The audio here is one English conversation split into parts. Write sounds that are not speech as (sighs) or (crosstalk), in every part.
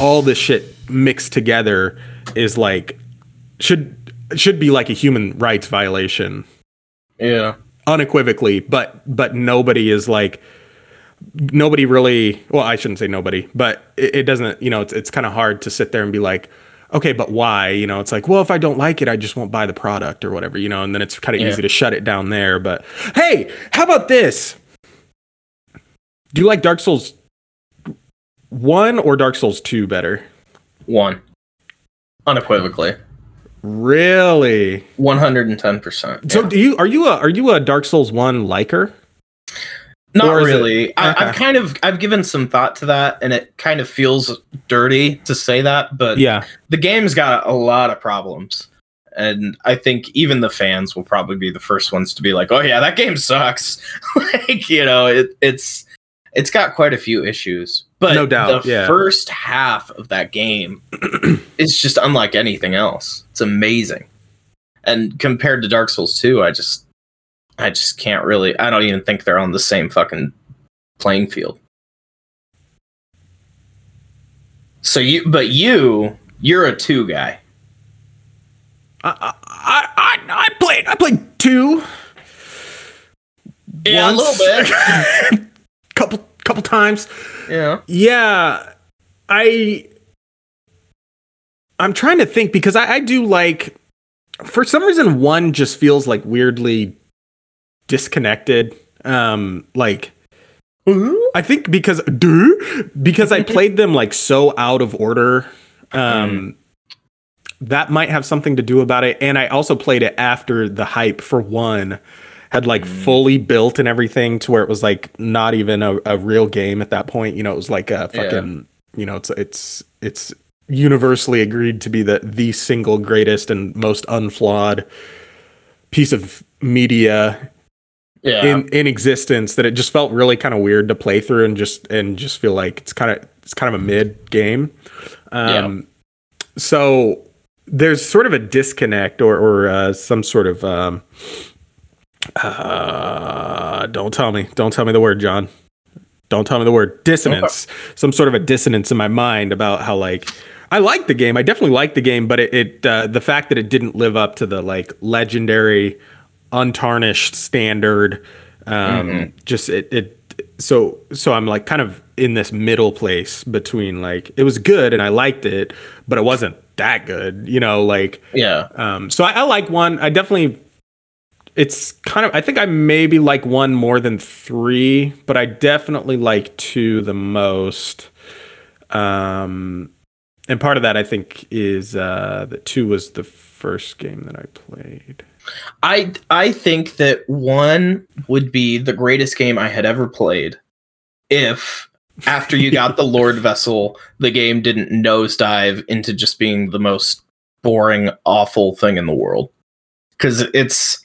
all this shit mixed together is like should should be like a human rights violation Yeah. unequivocally but but nobody is like nobody really well i shouldn't say nobody but it, it doesn't you know it's, it's kind of hard to sit there and be like okay but why you know it's like well if i don't like it i just won't buy the product or whatever you know and then it's kind of Yeah. easy to shut it down there but hey how about this do you like dark souls 1 or dark souls 2 better One. Unequivocally. really 110%. so yeah. do you are you a are you a dark souls 1 liker Not is it- really. I, Okay. I've kind of I've given some thought to that, and it kind of feels dirty to say that, but yeah the game's got a lot of problems, and I think even the fans will probably be the first ones to be like, "Oh yeah, that game sucks." (laughs) like you know, it, it's it's got quite a few issues, but No doubt, the yeah. first half of that game (clears throat) is just unlike anything else. It's amazing, and compared to Dark Souls 2, I just I just can't really. I don't even think they're on the same fucking playing field. So you, but you, you're a two guy. I, I, I, I played I played two Yeah, a little bit. (laughs) couple couple times. Yeah. Yeah. I I'm trying to think because I, I do like for some reason one just feels like weirdly disconnected. Um like I think because duh, because I (laughs) played them like so out of order. Um that might have something to do about it. And I also played it after the hype for one had like fully built and everything to where it was like not even a, a real game at that point. You know, it was like a Yeah. fucking you know, it's it's it's universally agreed to be the the single greatest and most unflawed piece of media Yeah. in in existence that it just felt really kind of weird to play through and just and just feel like it's kind of it's kind of a mid game. Um so there's sort of a disconnect or or uh, some sort of um uh don't tell me don't tell me the word John. Don't tell me the word dissonance. Some sort of a dissonance in my mind about how like I like the game. I definitely like the game, but it, it uh, the fact that it didn't live up to the like legendary, untarnished standard. Um, Just it, it. So so I'm like kind of in this middle place between like it was good and I liked it, but it wasn't that good. You know, like yeah. um, so I, I like one. I definitely. It's kind of. I think I maybe like one more than three, but I definitely like two the most. Um, and part of that I think is uh, that two was the first game that I played. I I think that one would be the greatest game I had ever played if after you got the (laughs) Lord Vessel, the game didn't nosedive into just being the most boring, awful thing in the world. Because it's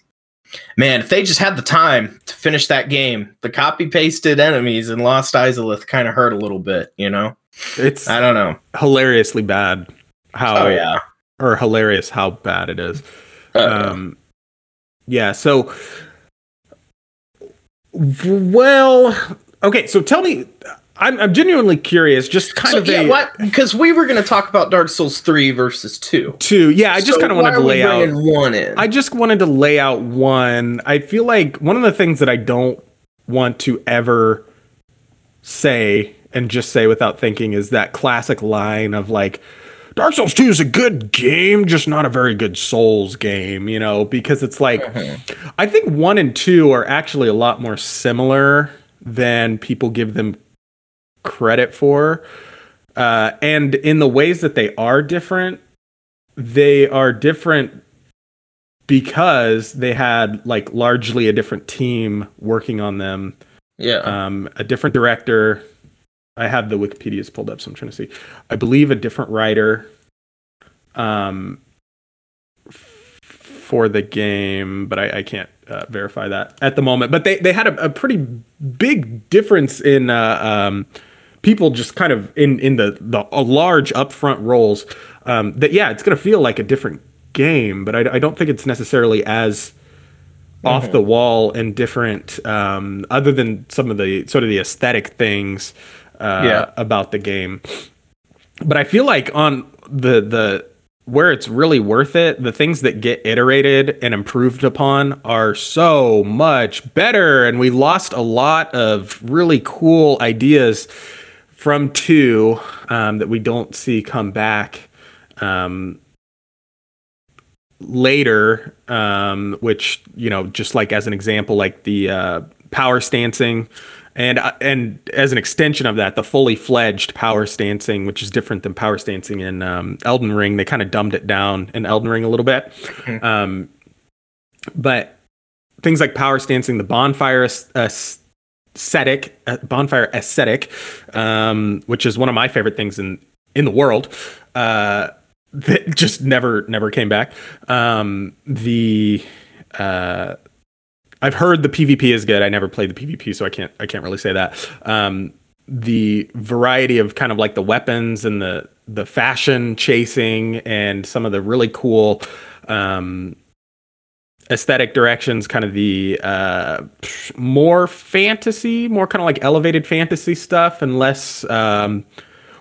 man, if they just had the time to finish that game, the copy pasted enemies in Lost Izalith kind of hurt a little bit, you know. It's I don't know. hilariously bad. How Oh yeah. or hilarious how bad it is. Uh, um yeah so well okay so tell me i'm, I'm genuinely curious just kind so, of yeah, a what? Because we were going to talk about Dark Souls three versus two. two yeah i just So kind of wanted to lay out one in. i just wanted to lay out one i feel like one of the things that i don't want to ever say and just say without thinking is that classic line of like Dark Souls 2 is a good game, just not a very good Souls game, you know, because it's like I think 1 and 2 are actually a lot more similar than people give them credit for. Uh, and in the ways that they are different, they are different because they had like largely a different team working on them yeah. um, a different director. I have the Wikipedia's pulled up, so I'm trying to see. I believe a different writer um, f- for the game, but I, I can't uh, verify that at the moment. But they, they had a, a pretty big difference in uh, um, people just kind of in, in the, the a large upfront roles. Um, that, yeah, it's going to feel like a different game, but I, I don't think it's necessarily as off Mhm. the wall and different um, other than some of the sort of the aesthetic things uh, Yeah. about the game but i feel like on the the where it's really worth it the things that get iterated and improved upon are so much better and we lost a lot of really cool ideas from two um, that we don't see come back um, later um, which you know just like as an example like the uh, power stancing and uh, and as an extension of that the fully fledged power stancing which is different than power stancing in um, Elden Ring they kind of dumbed it down in Elden Ring a little bit Mhm. um, but things like power stancing the bonfire aes- aes- aesthetic uh, bonfire aesthetic um, which is one of my favorite things in in the world uh, that just never never came back um, the uh, I've heard the PvP is good. I never played the PvP, so I can't I can't really say that. Um, the variety of kind of like the weapons and the the fashion chasing and some of the really cool um, aesthetic directions, kind of the uh, more fantasy, more kind of like elevated fantasy stuff, and less. Um,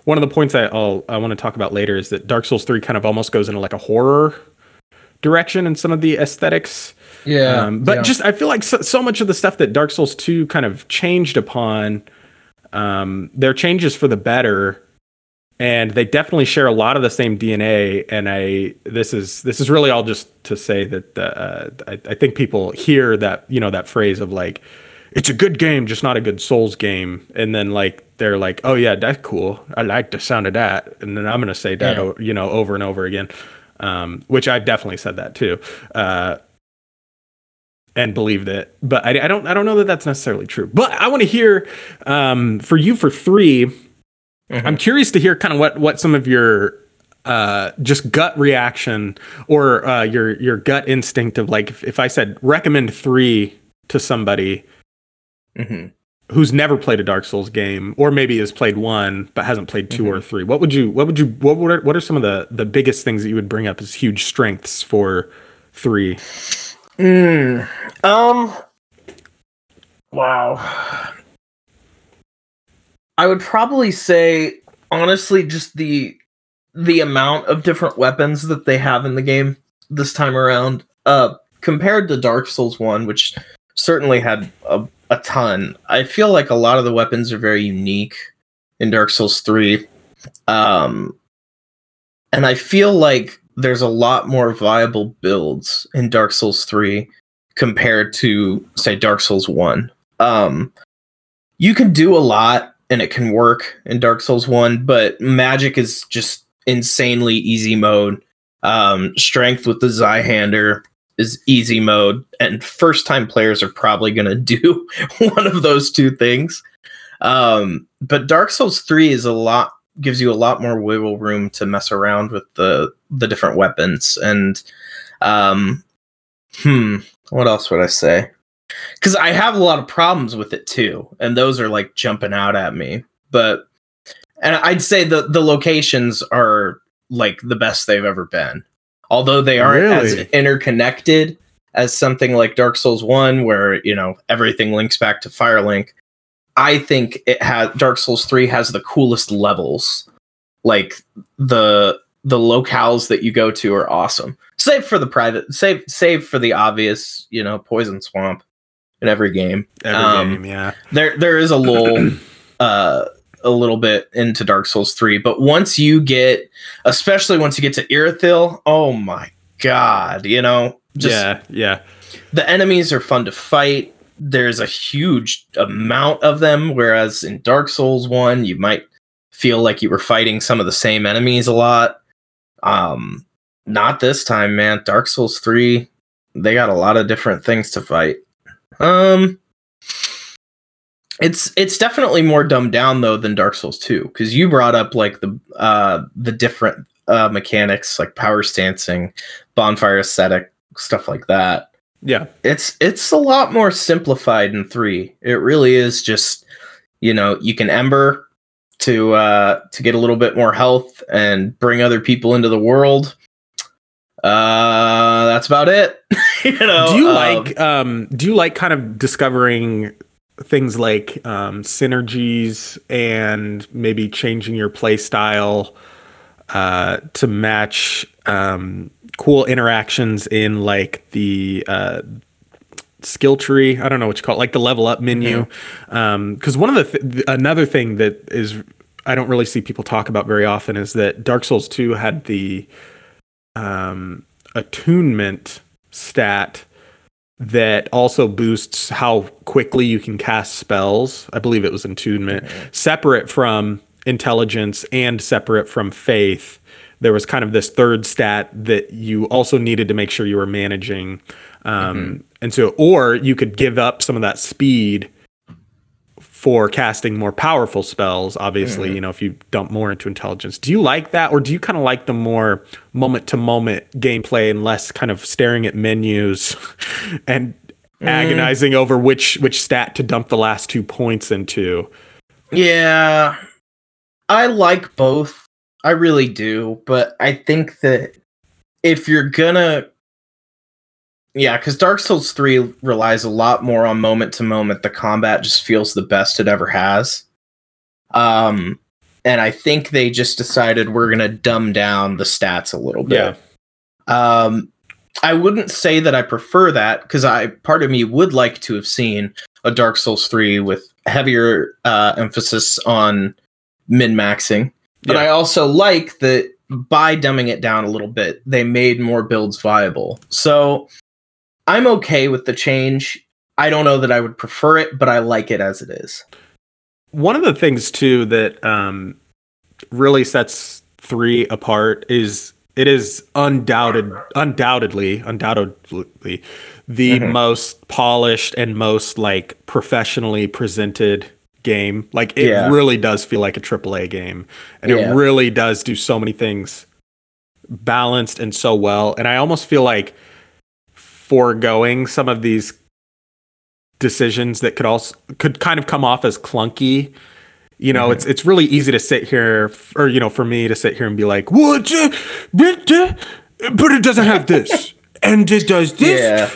one of the points I I'll, I want to talk about later is that Dark Souls three kind of almost goes into like a horror direction in some of the aesthetics. Yeah, Um, but yeah. just I feel like so, so much of the stuff that Dark Souls 2 kind of changed upon, um, their changes for the better, and they definitely share a lot of the same DNA. And I this is this is really all just to say that uh, I, I think people hear that you know that phrase of like it's a good game, just not a good Souls game, and then like they're like, oh yeah, that's cool. I like the sound of that, and then I'm gonna say that Yeah. you know over and over again. Um, which I've definitely said that too. Uh, and believed it. But I, I don't I don't know that that's necessarily true. But I want to hear um, for you for 3 Mhm. I'm curious to hear kind of what what some of your uh, just gut reaction or uh, your your gut instinct of like if, if I said recommend three to somebody Mhm. who's never played a Dark Souls game or maybe has played one but hasn't played 2 or three. What would you what would you what would are, what are some of the the biggest things that you would bring up as huge strengths for three? Mm, um. Wow. I would probably say, honestly, just the the amount of different weapons that they have in the game this time around, uh, compared to Dark Souls One, which certainly had a, a ton. I feel like a lot of the weapons are very unique in Dark Souls Three, um, and I feel like there's a lot more viable builds in Dark Souls 3 compared to say Dark Souls 1. Um you can do a lot and it can work in Dark Souls 1, but magic is just insanely easy mode. Um strength with the Zweihander is easy mode and first time players are probably going (laughs) to do one of those two things. Um but Dark Souls 3 is a lot gives you a lot more wiggle room to mess around with the the different weapons. And um hmm what else would i say? Because i have a lot of problems with it too and those are like jumping out at me. But and i'd say the the locations are like the best they've ever been. Although they aren't as interconnected as something like dark souls 1 where you know everything links back to firelink i think it has dark souls 3 has the coolest levels like the the locales that you go to are awesome save for the private save save for the obvious you know poison swamp in every game Every Um, game, yeah. there there is a little (clears throat) uh a little bit into dark souls 3 but once you get especially once you get to Irithyll, oh my god you know just yeah, yeah. the enemies are fun to fight. There's a huge amount of them, whereas in Dark Souls 1, you might feel like you were fighting some of the same enemies a lot. Um, not this time, man. Dark Souls 3, they got a lot of different things to fight. Um it's it's definitely more dumbed down though than Dark Souls 2 because you brought up like the uh the different uh mechanics like power stancing, bonfire aesthetic, stuff like that Yeah. it's it's a lot more simplified in three. It really is just you know you can ember to uh to get a little bit more health and bring other people into the world. Uh, that's about it. (laughs) you know. do you um, like um do you like kind of discovering things like um synergies and maybe changing your play style uh to match um cool interactions in like the uh skill tree. I don't know what you call it like the level up menu. Um because one of the th- another thing that is i don't really see people talk about very often is that dark souls 2 had the um attunement stat that also boosts how quickly you can cast spells. I believe it was attunement, separate from intelligence and separate from faith. There was kind of this third stat that you also needed to make sure you were managing. Um, mm-hmm. And so, or you could give up some of that speed for casting more powerful spells. Obviously, mm-hmm. you know, if you dump more into intelligence. Do you like that, or do you kind of like the more moment to moment gameplay and less kind of staring at menus (laughs) and mm. agonizing over which which stat to dump the last two points into? Yeah, I like both. I really do, but I think that if you're gonna, yeah, because Dark Souls three relies a lot more on moment to moment. The combat just feels the best it ever has. Um, and I think they just decided we're gonna dumb down the stats a little bit. Yeah. Um, I wouldn't say that I prefer that because I part of me would like to have seen a Dark Souls three with heavier uh, emphasis on min maxing, but Yeah. I also like that by dumbing it down a little bit, they made more builds viable. So I'm okay with the change. I don't know that I would prefer it, but I like it as it is. One of the things too that um, really sets three apart is it is undoubted, undoubtedly, undoubtedly the Mhm. most polished and most like professionally presented game. Like it Yeah. really does feel like a AAA game, and Yeah. it really does do so many things balanced and so well. And I almost feel like foregoing some of these decisions that could also could kind of come off as clunky. You know, Mhm. it's it's really easy to sit here, or you know, for me to sit here and be like, "What? uh, but uh, but it doesn't have this, and it does this, Yeah.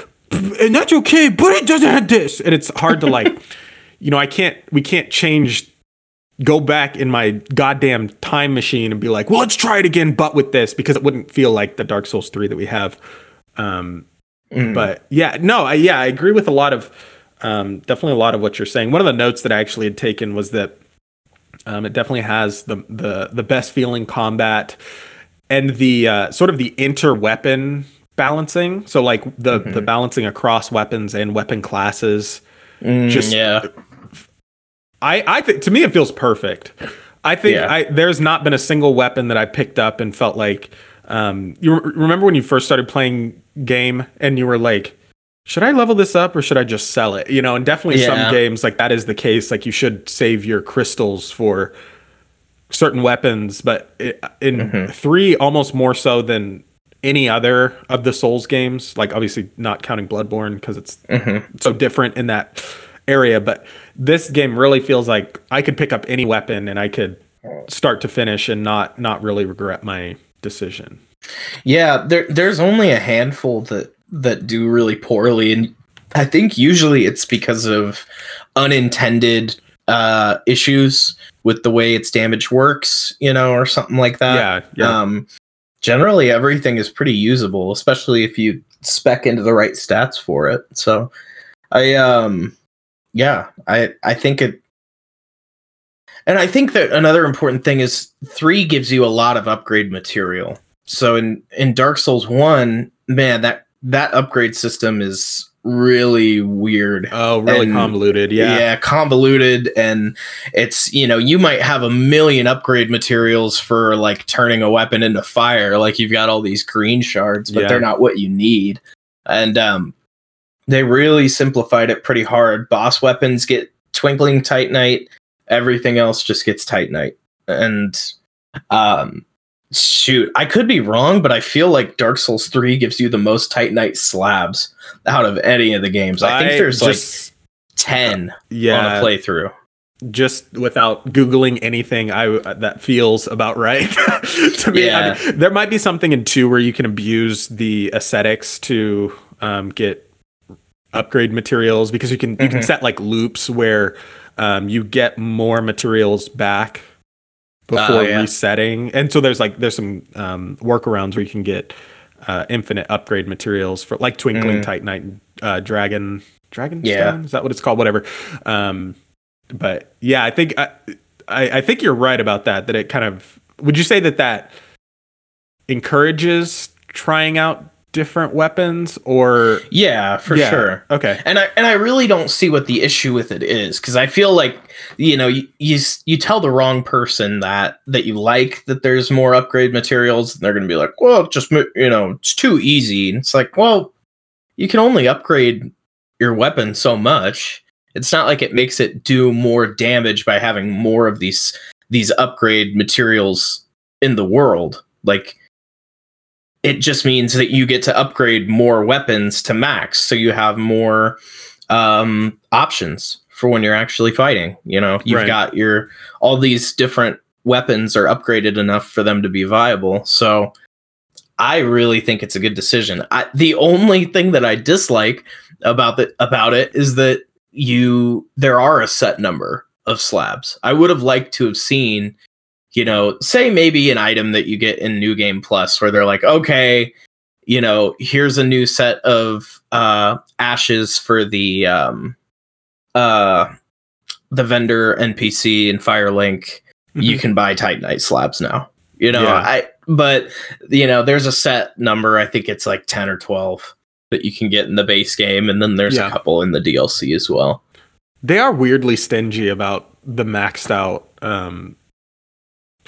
and that's okay, but it doesn't have this." And it's hard to like, you know, I can't, we can't change, go back in my goddamn time machine and be like, "Well, let's try it again, but with this," because it wouldn't feel like the Dark Souls three that we have. Um, Mm. but yeah, no, I, yeah, I agree with a lot of, um, definitely a lot of what you're saying. One of the notes that I actually had taken was that um, it definitely has the the the best feeling combat and the uh, sort of the inter weapon balancing. So like the the balancing across weapons and weapon classes. Mm, Just- yeah. I I think to me it feels perfect. I think Yeah. I there's not been a single weapon that I picked up and felt like um you re- remember when you first started playing game and you were like should I level this up or should I just sell it? You know, and definitely Yeah. some games like that is the case like you should save your crystals for certain weapons, but it, in Mhm. 3 almost more so than any other of the Souls games, like obviously not counting Bloodborne because it's Mhm. so different in that area but this game really feels like i could pick up any weapon and i could start to finish and not not really regret my decision Yeah, there there's only a handful that that do really poorly, and I think usually it's because of unintended uh, issues with the way its damage works, you know, or something like that. yeah yeah Um, generally, everything is pretty usable, especially if you spec into the right stats for it. So, I um, yeah, I I think it. And I think that another important thing is three gives you a lot of upgrade material. So in in Dark Souls one, man, that that upgrade system is really weird oh really and- convoluted yeah Yeah, convoluted and it's you know you might have a million upgrade materials for like turning a weapon into fire like you've got all these green shards but Yeah. they're not what you need and um they really simplified it pretty hard. Boss weapons get twinkling titanite everything else just gets titanite and um shoot i could be wrong but i feel like dark souls 3 gives you the most titanite slabs out of any of the games. I think there's like just 10 yeah. on a playthrough. just without googling anything i that feels about right (laughs) to me. I Yeah. mean, there might be something in 2 where you can abuse the ascetics to um, get upgrade materials because you can you can Mhm. set like loops where um, you get more materials back before Oh, yeah. resetting and so there's like there's some um, workarounds where you can get uh, infinite upgrade materials for like twinkling Mm. titanite uh, dragon dragon Yeah. stone is that what it's called whatever um, but yeah i think I, I i think you're right about that that it kind of would you say that that encourages trying out different weapons or Yeah, for Yeah, sure. okay And I and I really don't see what the issue with it is because I feel like you know you, you you tell the wrong person that that you like that there's more upgrade materials and they're going to be like, well, just you know, it's too easy. And it's like, well, you can only upgrade your weapon so much. It's not like it makes it do more damage by having more of these these upgrade materials in the world. Like it just means that you get to upgrade more weapons to max. So you have more um options for when you're actually fighting you know? You've Right. got your all these different weapons are upgraded enough for them to be viable. So i really think it's a good decision. I, the only thing that i dislike about the about it is that you there are a set number of slabs. I would have liked to have seen you know, say maybe an item that you get in New Game Plus where they're like, okay, you know, here's a new set of uh ashes for the um uh the vendor NPC and Firelink. You can buy Titanite slabs now. You know, Yeah. I but you know, there's a set number, I think it's like 10 or 12 that you can get in the base game and then there's Yeah. a couple in the DLC as well. they are weirdly stingy about the maxed out um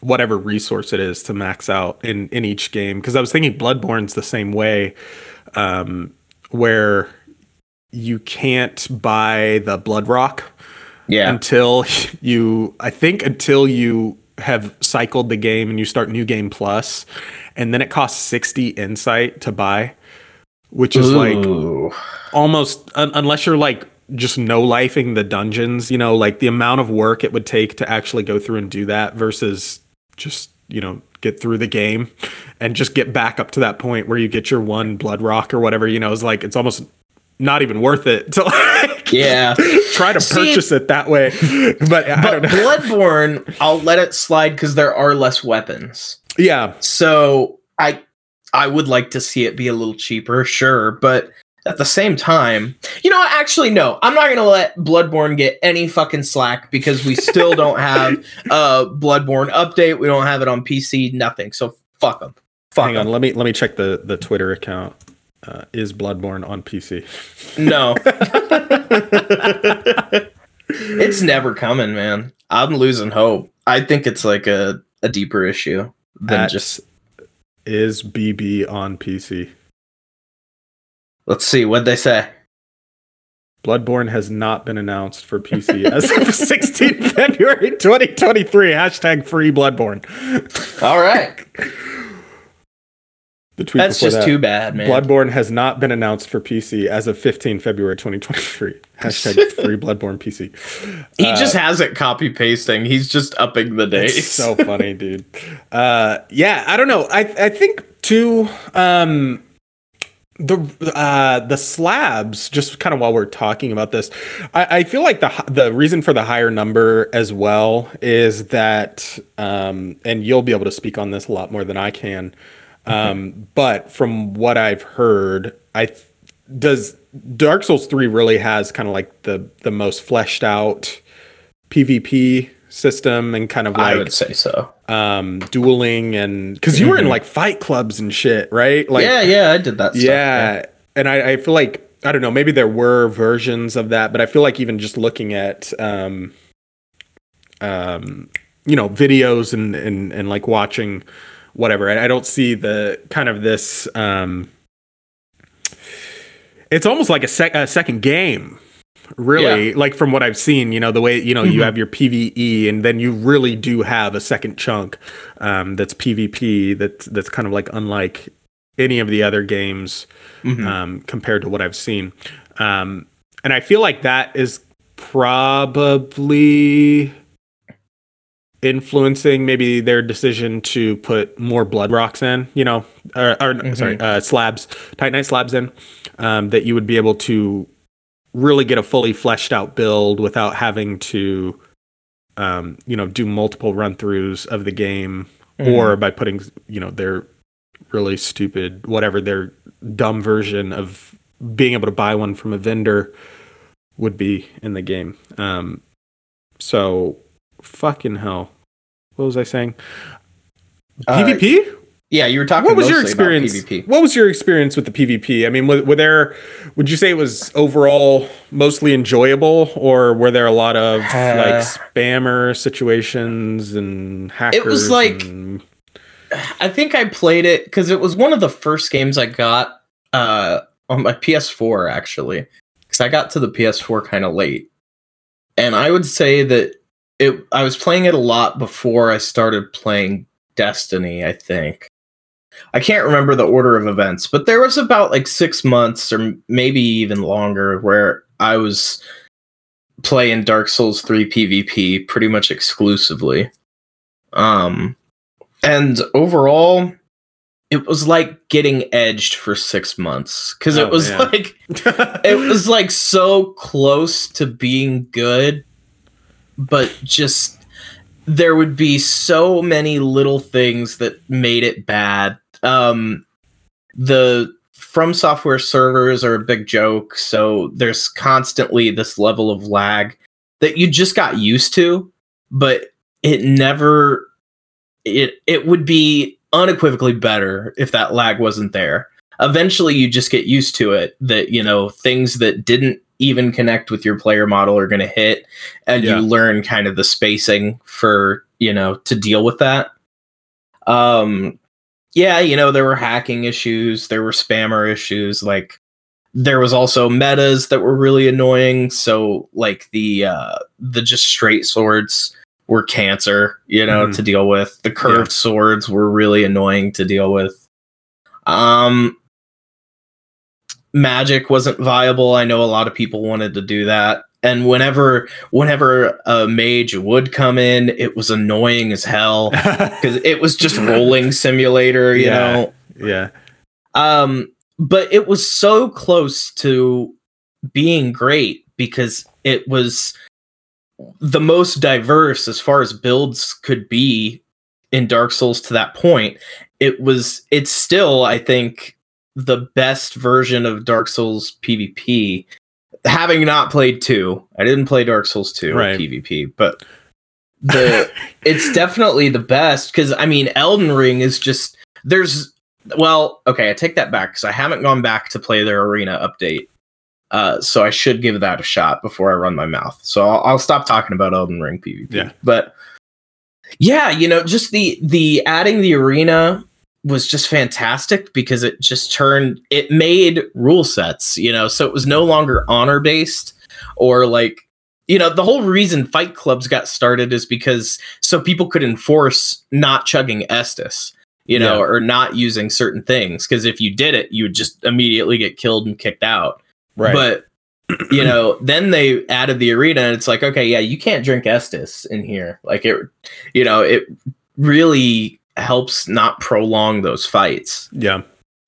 whatever resource it is to max out in in each game because i was thinking bloodborne's the same way um where you can't buy the blood rock Yeah. until (laughs) you i think until you have cycled the game and you start new game plus and then it costs 60 insight to buy which is like almost un- unless you're like just no lifing the dungeons you know like the amount of work it would take to actually go through and do that versus just you know get through the game and just get back up to that point where you get your one blood rock or whatever you know is like it's almost not even worth it to (laughs) like Yeah. try to See- purchase it that way (laughs) but i But don't know (laughs) Bloodborne, I'll let it slide because there are less weapons. yeah So I I would like to see it be a little cheaper, sure, but at the same time, you know, what? actually no, I'm not gonna let Bloodborne get any fucking slack because we still don't have a Bloodborne update. We don't have it on PC, nothing. So fuck them. Fuck hang on 'em. let me let me check the the twitter account uh, is bloodborne on pc No. (laughs) (laughs) it's never coming, man. I'm losing hope. I think it's like a, a deeper issue than At just is bb on pc let's see what they say. Bloodborne has not been announced for PC (laughs) as of 16 (laughs) February 2023. Hashtag free Bloodborne. All right. (laughs) The tweet That's just that, too bad, man. Bloodborne has not been announced for PC as of 15 February 2023. Hashtag free Bloodborne PC. he Uh, just has it copy pasting. He's just upping the. It's so funny, dude. Uh, yeah, I don't know. I I think too. Um, the uh, the slabs. Just kind of while we're talking about this, I, I feel like the the reason for the higher number as well is that, um, and you'll be able to speak on this a lot more than I can. Um, but from what I've heard, I does Dark Souls three really has kind of like the the most fleshed out PvP system and kind of I like would say so. um dueling and because you were in Mhm. like fight clubs and shit right like yeah, yeah, I did that. Stuff, yeah and I, I feel like i don't know maybe there were versions of that but i feel like even just looking at um um you know videos and and, and like watching whatever I, I don't see the kind of this um it's almost like a, sec- a second game really like from what i've seen you know the way you know you Mhm. have your pve and then you really do have a second chunk um, that's pvp that's that's kind of like unlike any of the other games Mhm. um, compared to what i've seen um, and i feel like that is probably influencing maybe their decision to put more blood rocks in, you know, or, or Mhm. sorry, uh, slabs, Titanite slabs in, um, that you would be able to really get a fully fleshed out build without having to, um, you know, do multiple run throughs of the game or by putting, you know, their really stupid, whatever their dumb version of being able to buy one from a vendor would be in the game. Um, so fucking hell. What was I saying? Uh, PvP? Yeah, you were talking. What was your experience? PvP. What was your experience with the PvP? I mean, were, were there? Would you say it was overall mostly enjoyable, or were there a lot of Uh, (sighs) like spammer situations and hackers? It was like- and- (sighs) I think I played it because it was one of the first games I got uh, on my PS4 actually, because I got to the PS4 kind of late, and I would say that it. I was playing it a lot before I started playing Destiny. I think I can't remember the order of events, but there was about like six months or maybe even longer where I was playing Dark Souls 3 PvP pretty much exclusively. Um and overall it was like getting edged for 6 months cuz Oh, it was man. (laughs) like it (laughs) was like so close to being good but just there would be so many little things that made it bad um the from software servers are a big joke so there's constantly this level of lag that you just got used to but it never it it would be unequivocally better if that lag wasn't there eventually you just get used to it that you know things that didn't even connect with your player model are going to hit and Yeah. you learn kind of the spacing for you know to deal with that um yeah you know there were hacking issues there were spammer issues like there was also metas that were really annoying so like the uh the just straight swords were cancer you know Mhm. to deal with. The curved swords were really annoying to deal with. Um magic wasn't viable. I know a lot of people wanted to do that and whenever whenever a mage would come in it was annoying as hell (laughs) because it was just (laughs) rolling simulator you Yeah. know yeah. um but it was so close to being great because it was the most diverse as far as builds could be in Dark Souls to that point. It was it's still I think the best version of Dark Souls PvP having not played 2. I didn't play Dark Souls 2 Right. PvP, but (laughs) the it's definitely the best cuz I mean Elden Ring is just there's well, okay, I take that back because I haven't gone back to play their arena update. Uh, so I should give that a shot before I run my mouth. So I'll, I'll stop talking about Elden Ring PvP. Yeah. But yeah, you know, just the the adding the arena was just fantastic because it just turned it made rule sets, you know, so it was no longer honor based or like you know, the whole reason fight clubs got started is because so people could enforce not chugging Estus you know, Yeah. or not using certain things. Because if you did it, you would just immediately get killed and kicked out. Right. But you know, then they added the arena, and it's like, okay, yeah, you can't drink Estus in here. Like it, you know, it really helps not prolong those fights. yeah.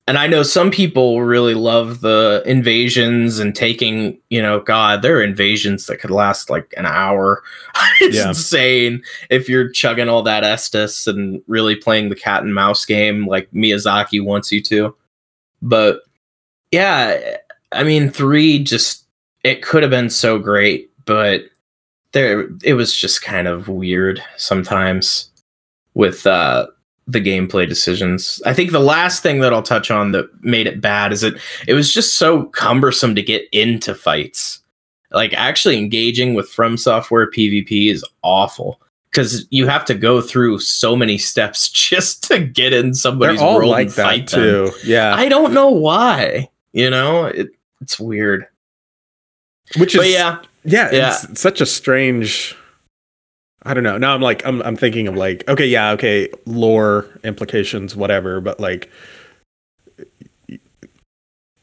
And I know some people really love the invasions and taking, you know, God, there are invasions that could last like an hour. (laughs) it's Yeah. insane if you're chugging all that Estus and really playing the cat and mouse game like Miyazaki wants you to. But yeah, I mean, three just, it could have been so great, but there, it was just kind of weird sometimes with, uh, the gameplay decisions. I think the last thing that I'll touch on that made it bad is that it was just so cumbersome to get into fights. Like actually engaging with From Software PvP is awful because you have to go through so many steps (laughs) just to get in They're somebody's all world like and that fight them. too. Yeah. I don't know why. You know, it, it's weird. Which is But yeah, yeah, Yeah. it's such a strange I don't know. Now I'm like I'm I'm thinking of like okay, yeah, okay, lore implications whatever, but like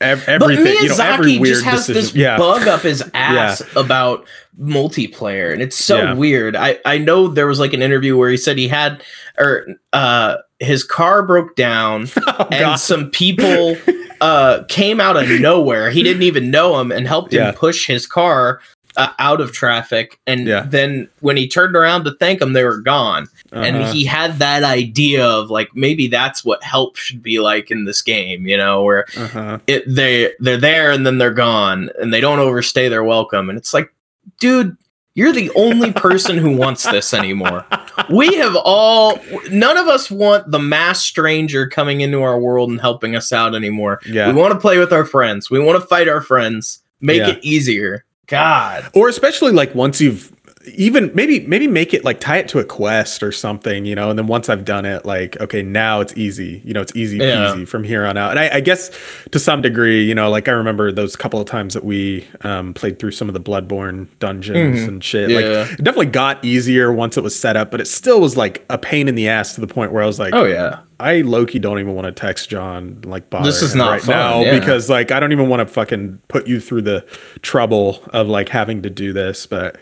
ev- everything. but you know, Miyazaki every weird just has decision. this yeah, bug up his (laughs) ass about multiplayer, and it's so Yeah. weird. I I know there was like an interview where he said he had or uh his car broke down (laughs) Oh, and God. some people (laughs) uh came out of nowhere. He didn't even know him and helped him push his car uh, out of traffic. And Yeah. then when he turned around to thank them they were gone. And Uh-huh. he had that idea of like maybe that's what help should be like in this game, you know, where Uh-huh. it they they're there and then they're gone and they don't overstay their welcome. And it's like, dude, you're the only (laughs) person who wants this anymore. We have all none of us want the mass stranger coming into our world and helping us out anymore. Yeah. We want to play with our friends. We want to fight our friends. Make Yeah. it easier. God. or especially like once you've even maybe maybe make it like tie it to a quest or something you know and then once i've done it like okay now it's easy you know it's easy Yeah. peasy from here on out and I, I guess to some degree you know like i remember those couple of times that we um, played through some of the bloodborne dungeons Mhm. and shit Yeah. like it definitely got easier once it was set up but it still was like a pain in the ass to the point where i was like Oh yeah. I lowkey don't even want to text John like bother This is not right fun, now yeah. because like I don't even want to fucking put you through the trouble of like having to do this. But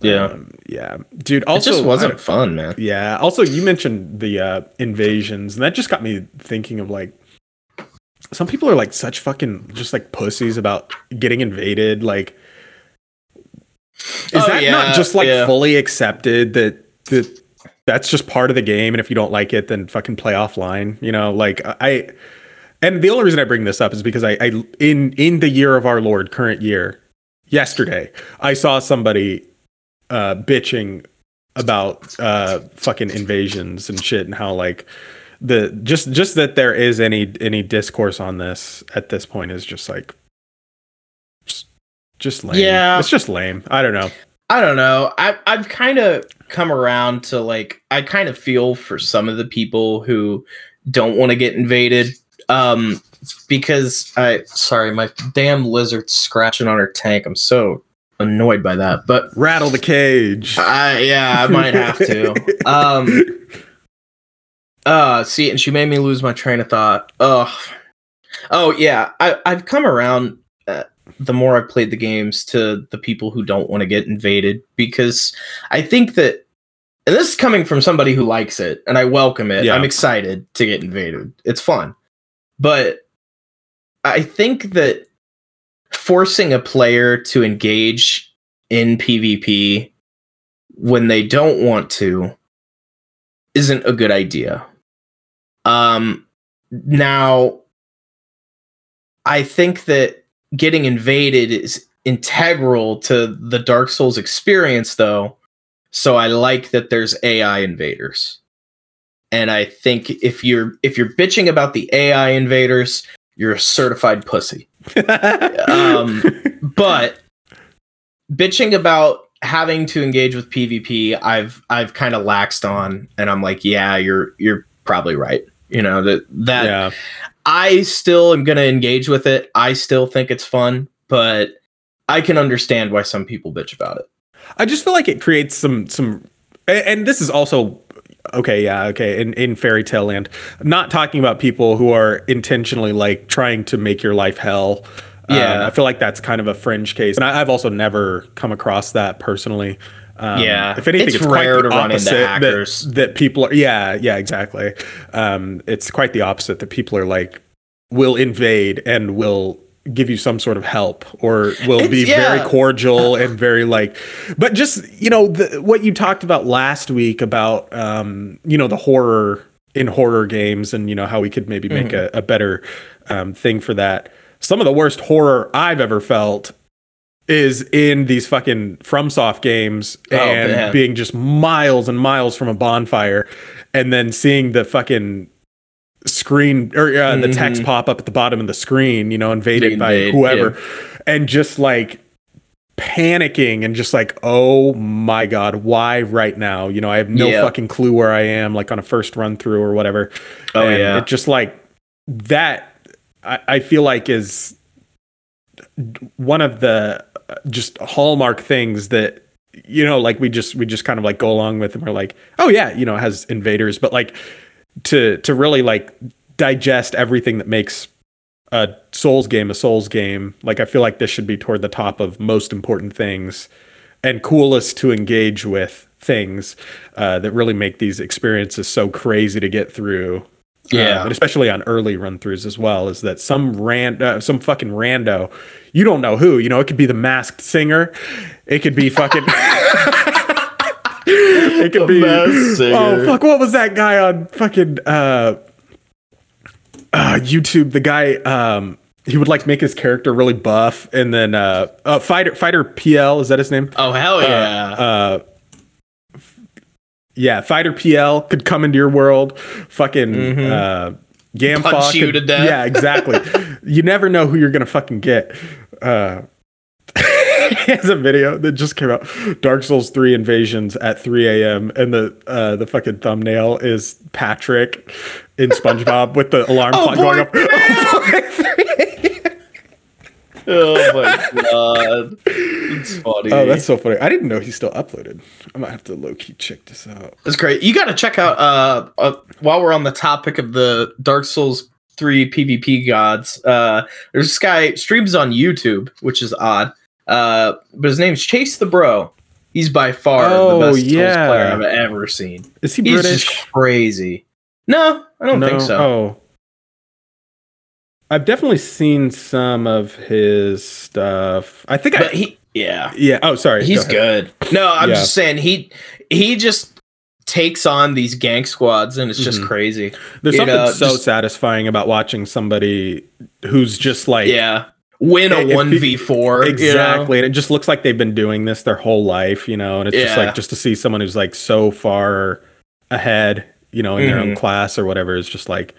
Yeah. um, yeah, dude. Also, it just wasn't fun, man. yeah. Also, you mentioned the uh, invasions, and that just got me thinking of like some people are like such fucking just like pussies about getting invaded. Like, is Oh, that yeah, not just like yeah. fully accepted that that that's just part of the game, and if you don't like it, then fucking play offline? You know, like I. And the only reason I bring this up is because I, I in in the year of our Lord, current year, yesterday, I saw somebody uh bitching about uh fucking invasions and shit and how like the just just that there is any any discourse on this at this point is just like just just lame. Yeah. It's just lame. I don't know. I don't know. I I've kind of come around to like I kind of feel for some of the people who don't want to get invaded um because I sorry, my damn lizard's scratching on her tank. I'm so annoyed by that. But Rattle the cage. I yeah, I might have to. (laughs) Um uh see and she made me lose my train of thought. Ugh. Oh yeah, I I've come around uh, the more I've played the games to the people who don't want to get invaded because I think that and this is coming from somebody who likes it and I welcome it. Yeah. I'm excited to get invaded. It's fun. But I think that forcing a player to engage in PvP when they don't want to isn't a good idea. Um now I think that getting invaded is integral to the Dark Souls experience though. So I like that there's AI invaders. And I think if you're if you're bitching about the AI invaders, you're a certified pussy. (laughs) Um, but bitching about having to engage with PvP, I've I've kind of laxed on, and I'm like, yeah, you're you're probably right. You know that that yeah. I still am gonna engage with it. I still think it's fun, but I can understand why some people bitch about it. I just feel like it creates some some and, this is also okay, yeah, okay, in, in fairy tale land. Not talking about people who are intentionally like trying to make your life hell. Yeah. Um, I feel like that's kind of a fringe case. And I, I've also never come across that personally. Um, Yeah. If anything, It's it's, quite rare the to run into opposite that- That, people are, yeah, yeah, exactly. Um, it's quite the opposite that people are like, will invade and will give you some sort of help or will It's- be yeah. very cordial and very like but just you know the, what you talked about last week about um you know the horror in horror games and you know how we could maybe make Mm-hmm. a, a better um, thing for that some of the worst horror i've ever felt is in these fucking FromSoft games Oh, and man. being just miles and miles from a bonfire and then seeing the fucking screen or uh, the text pop up at the bottom of the screen, you know, invaded Invade, by whoever and just like panicking and just like, oh my God, why right now? You know, I have no Yeah. fucking clue where I am, like on a first run through or whatever. Oh, And yeah. It just like that, I, I feel like is one of the just hallmark things that you know like we just we just kind of like go along with and we're like oh yeah you know it has invaders but like to to really like digest everything that makes a Souls game a Souls game. Like I feel like this should be toward the top of most important things and coolest to engage with things uh, that really make these experiences so crazy to get through. Yeah. Uh, and especially on early run throughs as well, is that some rand, uh, some fucking rando, you don't know who, you know, it could be the masked singer, it could be fucking (laughs) it could be oh fuck what was that guy on fucking uh uh youtube the guy um he would like make his character really buff and then uh, uh fighter fighter pl is that his name Oh hell yeah! uh yeah fighter pl could come into your world. Fucking uh Gamfa Mm-hmm. Punch you could- to death. yeah exactly. (laughs) You never know who you're gonna fucking get. Uh (laughs) he has a video that just came out. Dark souls 3 invasions at 3 a.m and the uh the fucking thumbnail is patrick in (laughs) spongebob with the alarm Oh, clock going up oh my god, it's funny. oh that's so funny i didn't know he still uploaded i might have to low-key check this out That's great. You got to check out. Uh, uh, while we're on the topic of the Dark Souls three PvP gods, uh, there's this guy streams on YouTube, which is odd. Uh, but his name's Chase the Bro. He's by far Oh, the best yeah. Souls player I've ever seen. is he British? He's just crazy. No, I don't think so. Oh. I've definitely seen some of his stuff. I think I he, yeah, Yeah. Oh, sorry. he's Go good. No, I'm Yeah. just saying he he just takes on these gang squads and it's just Mhm. crazy. There's you something know, so just- satisfying about watching somebody who's just like Yeah, win a one v four exactly, and it just looks like they've been doing this their whole life, you know. And it's just like just to see someone who's like so far ahead, you know, in their own Mhm. class or whatever is just like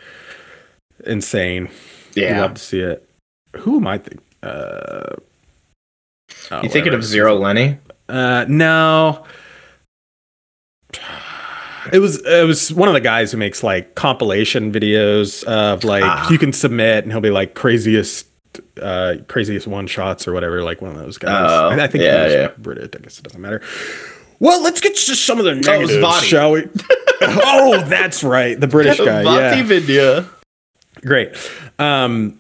insane. You Yeah, love to see it. Who am I thinking? Uh, oh, you thinking of Zero Lenny? Uh, no. It was it was one of the guys who makes like compilation videos of like Ah. you can submit and he'll be like craziest uh craziest one shots or whatever like one of those guys. Oh, I, think yeah, he was yeah. British. I guess it doesn't matter. Well, let's get to some of the negatives, shall we? (laughs) oh, that's right, the British (laughs) guy. yeah, Vidya. Great. Um,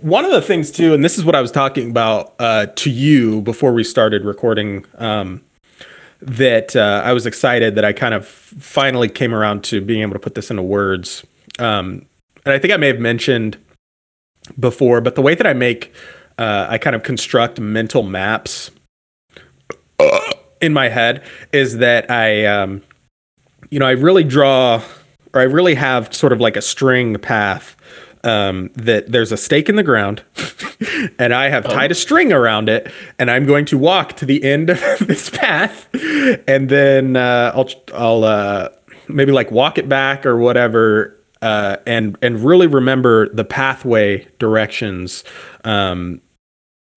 one of the things too, and this is what I was talking about uh, to you before we started recording. Um, that uh, I was excited that I kind of finally came around to being able to put this into words. Um, and I think I may have mentioned before, but the way that I make, uh, I kind of construct mental maps in my head is that I, um, you know, I really draw or I really have sort of like a string path um, that there's a stake in the ground (laughs) and I have tied a string around it and I'm going to walk to the end of (laughs) this path. And then uh, I'll, I'll uh, maybe like walk it back or whatever uh, and, and really remember the pathway directions um,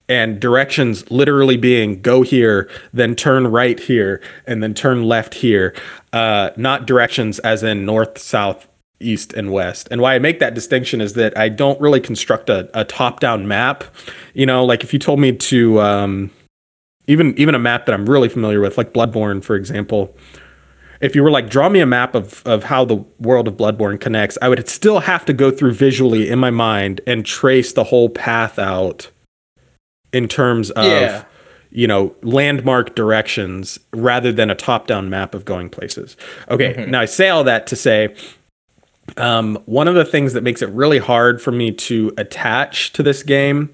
and directions literally being go here, then turn right here, and then turn left here. Uh, not directions as in north, south, east, and west. And why I make that distinction is that I don't really construct a, a top down map. You know, like if you told me to, um, even even a map that I'm really familiar with, like Bloodborne, for example. If you were like, draw me a map of, of how the world of Bloodborne connects, I would still have to go through visually in my mind and trace the whole path out in terms of Yeah. you know landmark directions rather than a top-down map of going places okay Mhm. now i say all that to say um, one of the things that makes it really hard for me to attach to this game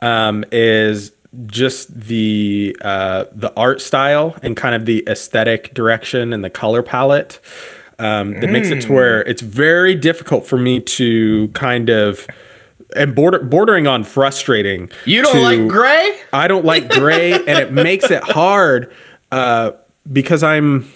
um, is just the uh, the art style and kind of the aesthetic direction and the color palette um, that makes it to where it's very difficult for me to kind of and border, bordering on frustrating You don't to- like gray? I don't like gray, and it makes it hard uh, because I'm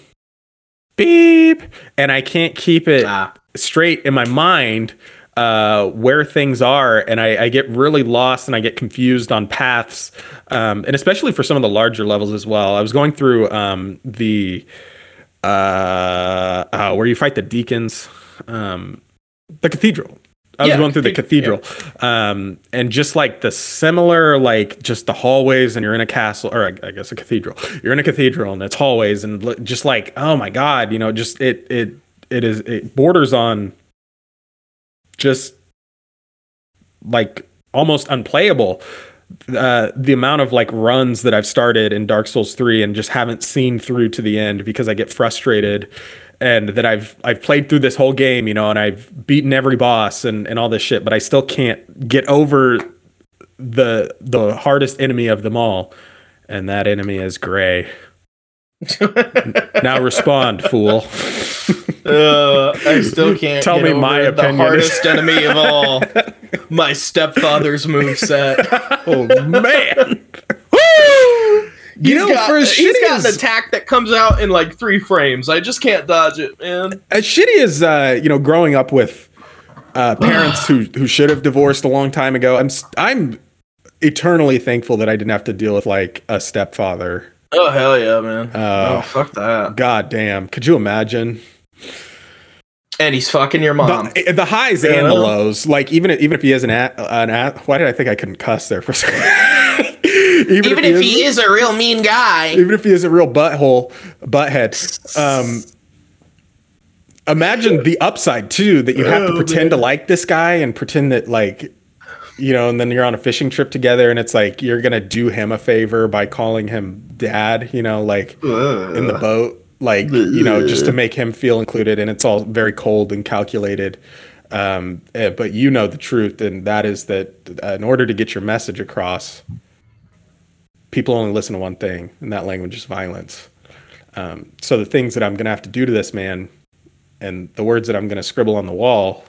beep, and I can't keep it Ah. straight in my mind uh, where things are, and I, I get really lost and I get confused on paths, um, and especially for some of the larger levels as well. I was going through um, the uh, uh, where you fight the deacons, um, the cathedral. I was Yeah, going through the cathedral, cathedral, um, and just like the similar, like just the hallways, and you're in a castle, or I, I guess a cathedral. You're in a cathedral, and it's hallways, and just like, oh my god, you know, just it, it, it is, it borders on just like almost unplayable. Uh, the amount of like runs that I've started in Dark Souls 3 and just haven't seen through to the end because I get frustrated and that I've I've played through this whole game, you know, and I've beaten every boss and, and all this shit, but I still can't get over the the hardest enemy of them all. And that enemy is Gray. now respond, fool. Uh, I still can't Tell me my the opinion. hardest enemy of all. (laughs) My stepfather's moveset. (laughs) oh man. He's You know, got, for as he's shitty got an attack that comes out in like three frames. I just can't dodge it, man. as shitty as uh, you know, growing up with uh, parents who who should have divorced a long time ago, I'm I'm eternally thankful that I didn't have to deal with like a stepfather. Oh hell yeah, man. Uh, oh fuck that. God damn, could you imagine And he's fucking your mom. the, the highs and the lows? Like even even if he has an at, an at, why did I think I couldn't cuss there for a second? (laughs) even, Even if he is a real mean guy. even if he is a real butthole, butthead. Um, imagine the upside too that you have to Oh, pretend to like this guy and pretend that like, you know, and then you're on a fishing trip together and it's like you're gonna do him a favor by calling him dad, you know, like in the boat, like you know, just to make him feel included, and it's all very cold and calculated. Um, eh, but you know the truth, and that is that uh, in order to get your message across, people only listen to one thing, and that language is violence. Um, so the things that I'm going to have to do to this man, and the words that I'm going to scribble on the wall,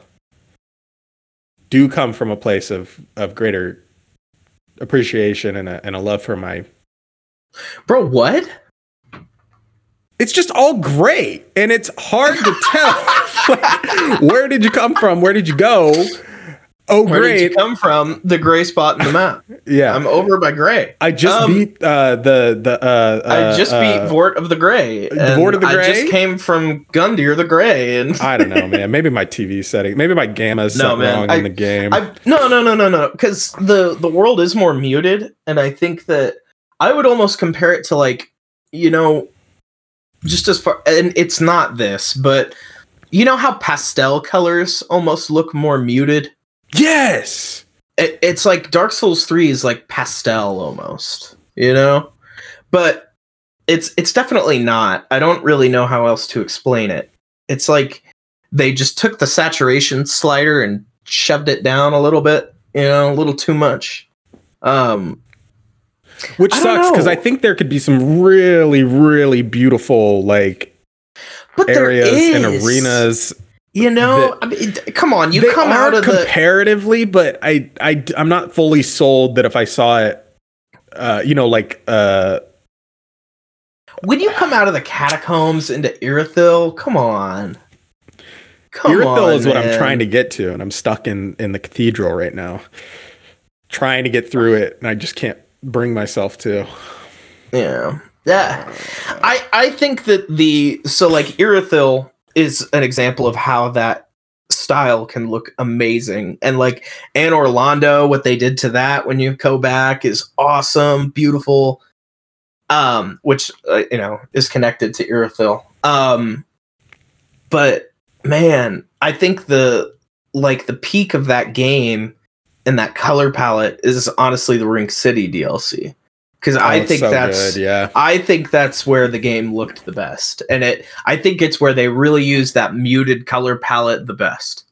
do come from a place of of greater appreciation and a, and a love for my. Bro, what? It's just all great, and it's hard to tell. (laughs) like, where did you come from? Where did you go? Oh, Where did great! you come from? The gray spot in the map. yeah, I'm over by gray. I just Um, beat uh, the the. Uh, I just uh, beat Vordt of the Gray. and Vordt of the gray I just came from Gundyr the Gray, and I don't know, man. (laughs) Maybe my TV setting. Maybe my gamma is No, man. wrong I- in the game. I no no no no no because the the world is more muted, and I think that I would almost compare it to like you know just as far and it's not this, but you know how pastel colors almost look more muted. yes. It, it's like Dark Souls Three is like pastel almost, you know, but it's it's definitely not. I don't really know how else to explain it. It's like they just took the saturation slider and shoved it down a little bit, you know, a little too much. Um, Which sucks because. I think there could be some really, really beautiful like but there areas and arenas. You know, I mean, come on, you come out of the comparatively, but I, I, I'm not fully sold that if I saw it, uh, you know, like uh, when you come out of the catacombs into Irithyll. Come on, come Irithyll on, is what I'm trying to get to, and I'm stuck in in the cathedral right now, trying to get through it, and I just can't bring myself to. Yeah. Yeah. I I think that the so like Irithyll is an example of how that style can look amazing. And like Anor Londo, what they did to that when you go back is awesome, beautiful. Um, which uh, you know is connected to Irithyll. Um, but man, I think the like the peak of that game and that color palette is honestly the Ring City DLC because Oh, I think so that's good, yeah. I think that's where the game looked the best. And it I think it's where they really used that muted color palette the best.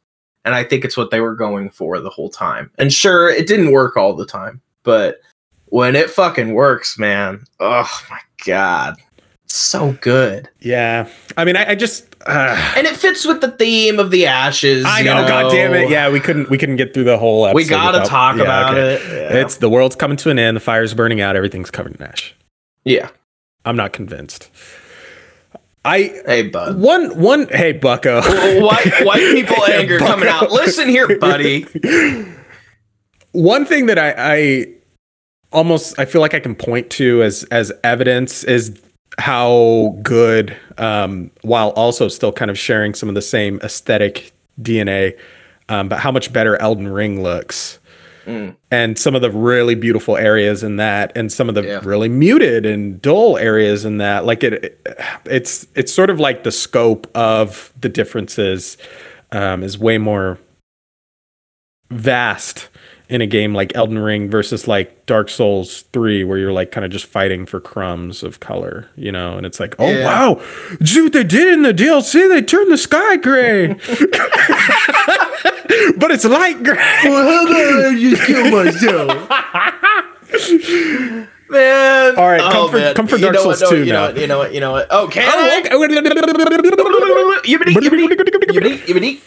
And I think it's what they were going for the whole time. And sure, it didn't work all the time, but when it fucking works, man, oh my god. It's so good. Yeah, I mean, I, I just. Uh, And it fits with the theme of the ashes. I you know, God damn it! Yeah, we couldn't we couldn't get through the whole episode. We gotta without- talk yeah, about okay. it. Yeah. It's the world's coming to an end. The fire's burning out. Everything's covered in ash. yeah. I'm not convinced. I Hey bud. one one. Hey, Bucko. white white people (laughs) anger Bucko. coming out. Listen here, buddy. (laughs) one thing that I, I almost I feel like I can point to as as evidence is how good, um, while also still kind of sharing some of the same aesthetic DNA, um, but how much better Elden Ring looks. Mm. And some of the really beautiful areas in that, and some of the Yeah. really muted and dull areas in that, like it, it- it's it's sort of like the scope of the differences um, is way more vast in a game like Elden Ring versus like Dark Souls 3 where you're like kind of just fighting for crumbs of color, you know, and it's like, "Oh Yeah. wow. Dude, they did in the DLC, they turned the sky gray." (laughs) but it's light gray. Well, how about I just kill myself? Man. All right, come oh, for- man. come for You Dark know what, Souls no, 2 you know now. what, you know what? You know what? Oh, okay. Oh, yibbity.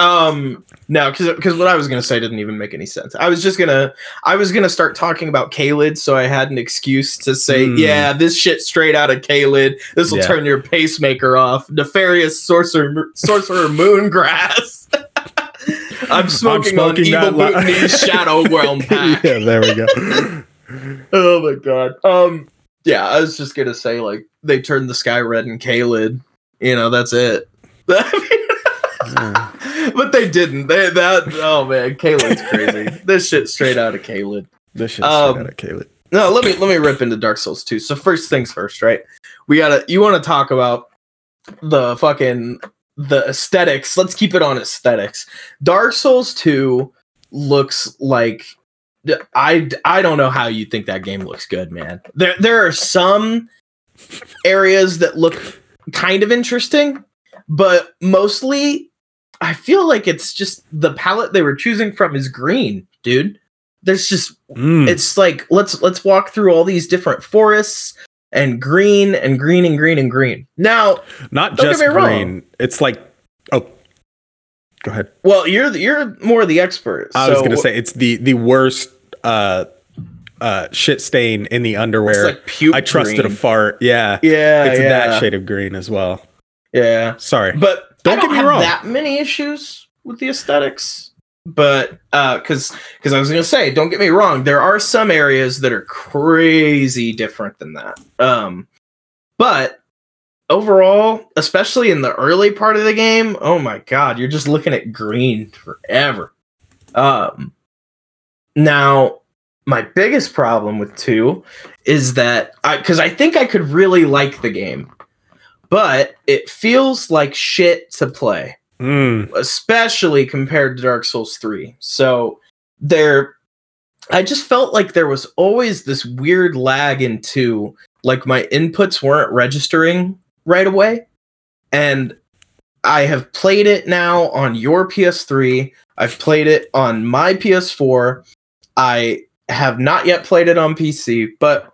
Um, no, because because what I was gonna say didn't even make any sense. I was just gonna I was gonna start talking about Caelid, so I had an excuse to say, Hmm. yeah, this shit straight out of Caelid. This will Yeah. turn your pacemaker off. Nefarious sorcerer sorcerer (laughs) moongrass. (laughs) I'm smoking, on smoking evil that li- Bhutanese Shadow Realm (laughs) pack. yeah, there we go. Oh my god. Um yeah, I was just gonna say like they turned the sky red in Kalid. You know, that's it. (laughs) but they didn't. They that oh man, Caelid's crazy. (laughs) this shit straight out of Caelid. This shit's Um, straight out of Caleb. No, let me let me rip into Dark Souls 2. So first things first, right? We gotta you wanna talk about the fucking the aesthetics. Let's keep it on aesthetics. Dark Souls 2 looks like I I don't know how you think that game looks good, man. There there are some areas that look kind of interesting, but mostly I feel like it's just the palette they were choosing from is green, dude. There's just Mm. it's like let's let's walk through all these different forests and green and green and green and green. Now, Not just me wrong. green. It's like oh go ahead. well, you're the, you're more the expert. I was gonna say it's the the worst uh uh shit stain in the it's underwear. like puke I trusted green. a fart. Yeah. Yeah, it's yeah, that shade of green as well. Yeah, Sorry. but Don't I get me have wrong. That many issues with the aesthetics, but uh, because because I was gonna say, don't get me wrong, there are some areas that are crazy different than that. Um, but overall, especially in the early part of the game, oh my god, you're just looking at green forever. Um, now my biggest problem with two is that I because I think I could really like the game, but it feels like shit to play Mm. especially compared to Dark Souls 3. So there I just felt like there was always this weird lag in 2, like my inputs weren't registering right away. And I have played it now on your PS3. I've played it on my PS4. I have not yet played it on PC, but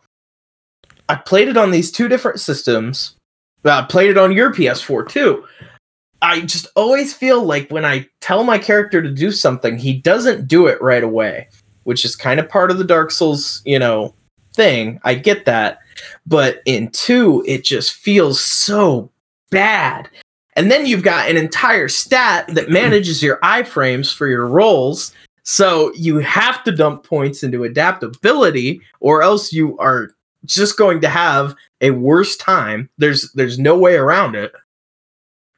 I played it on these two different systems. I played it on your PS4 too. I just always feel like when I tell my character to do something, he doesn't do it right away, which is kind of part of the Dark Souls, you know, thing. I get that. But in 2, it just feels so bad. And then you've got an entire stat that manages your iframes for your rolls. So you have to dump points into adaptability, or else you are just going to have a worse time. There's there's no way around it.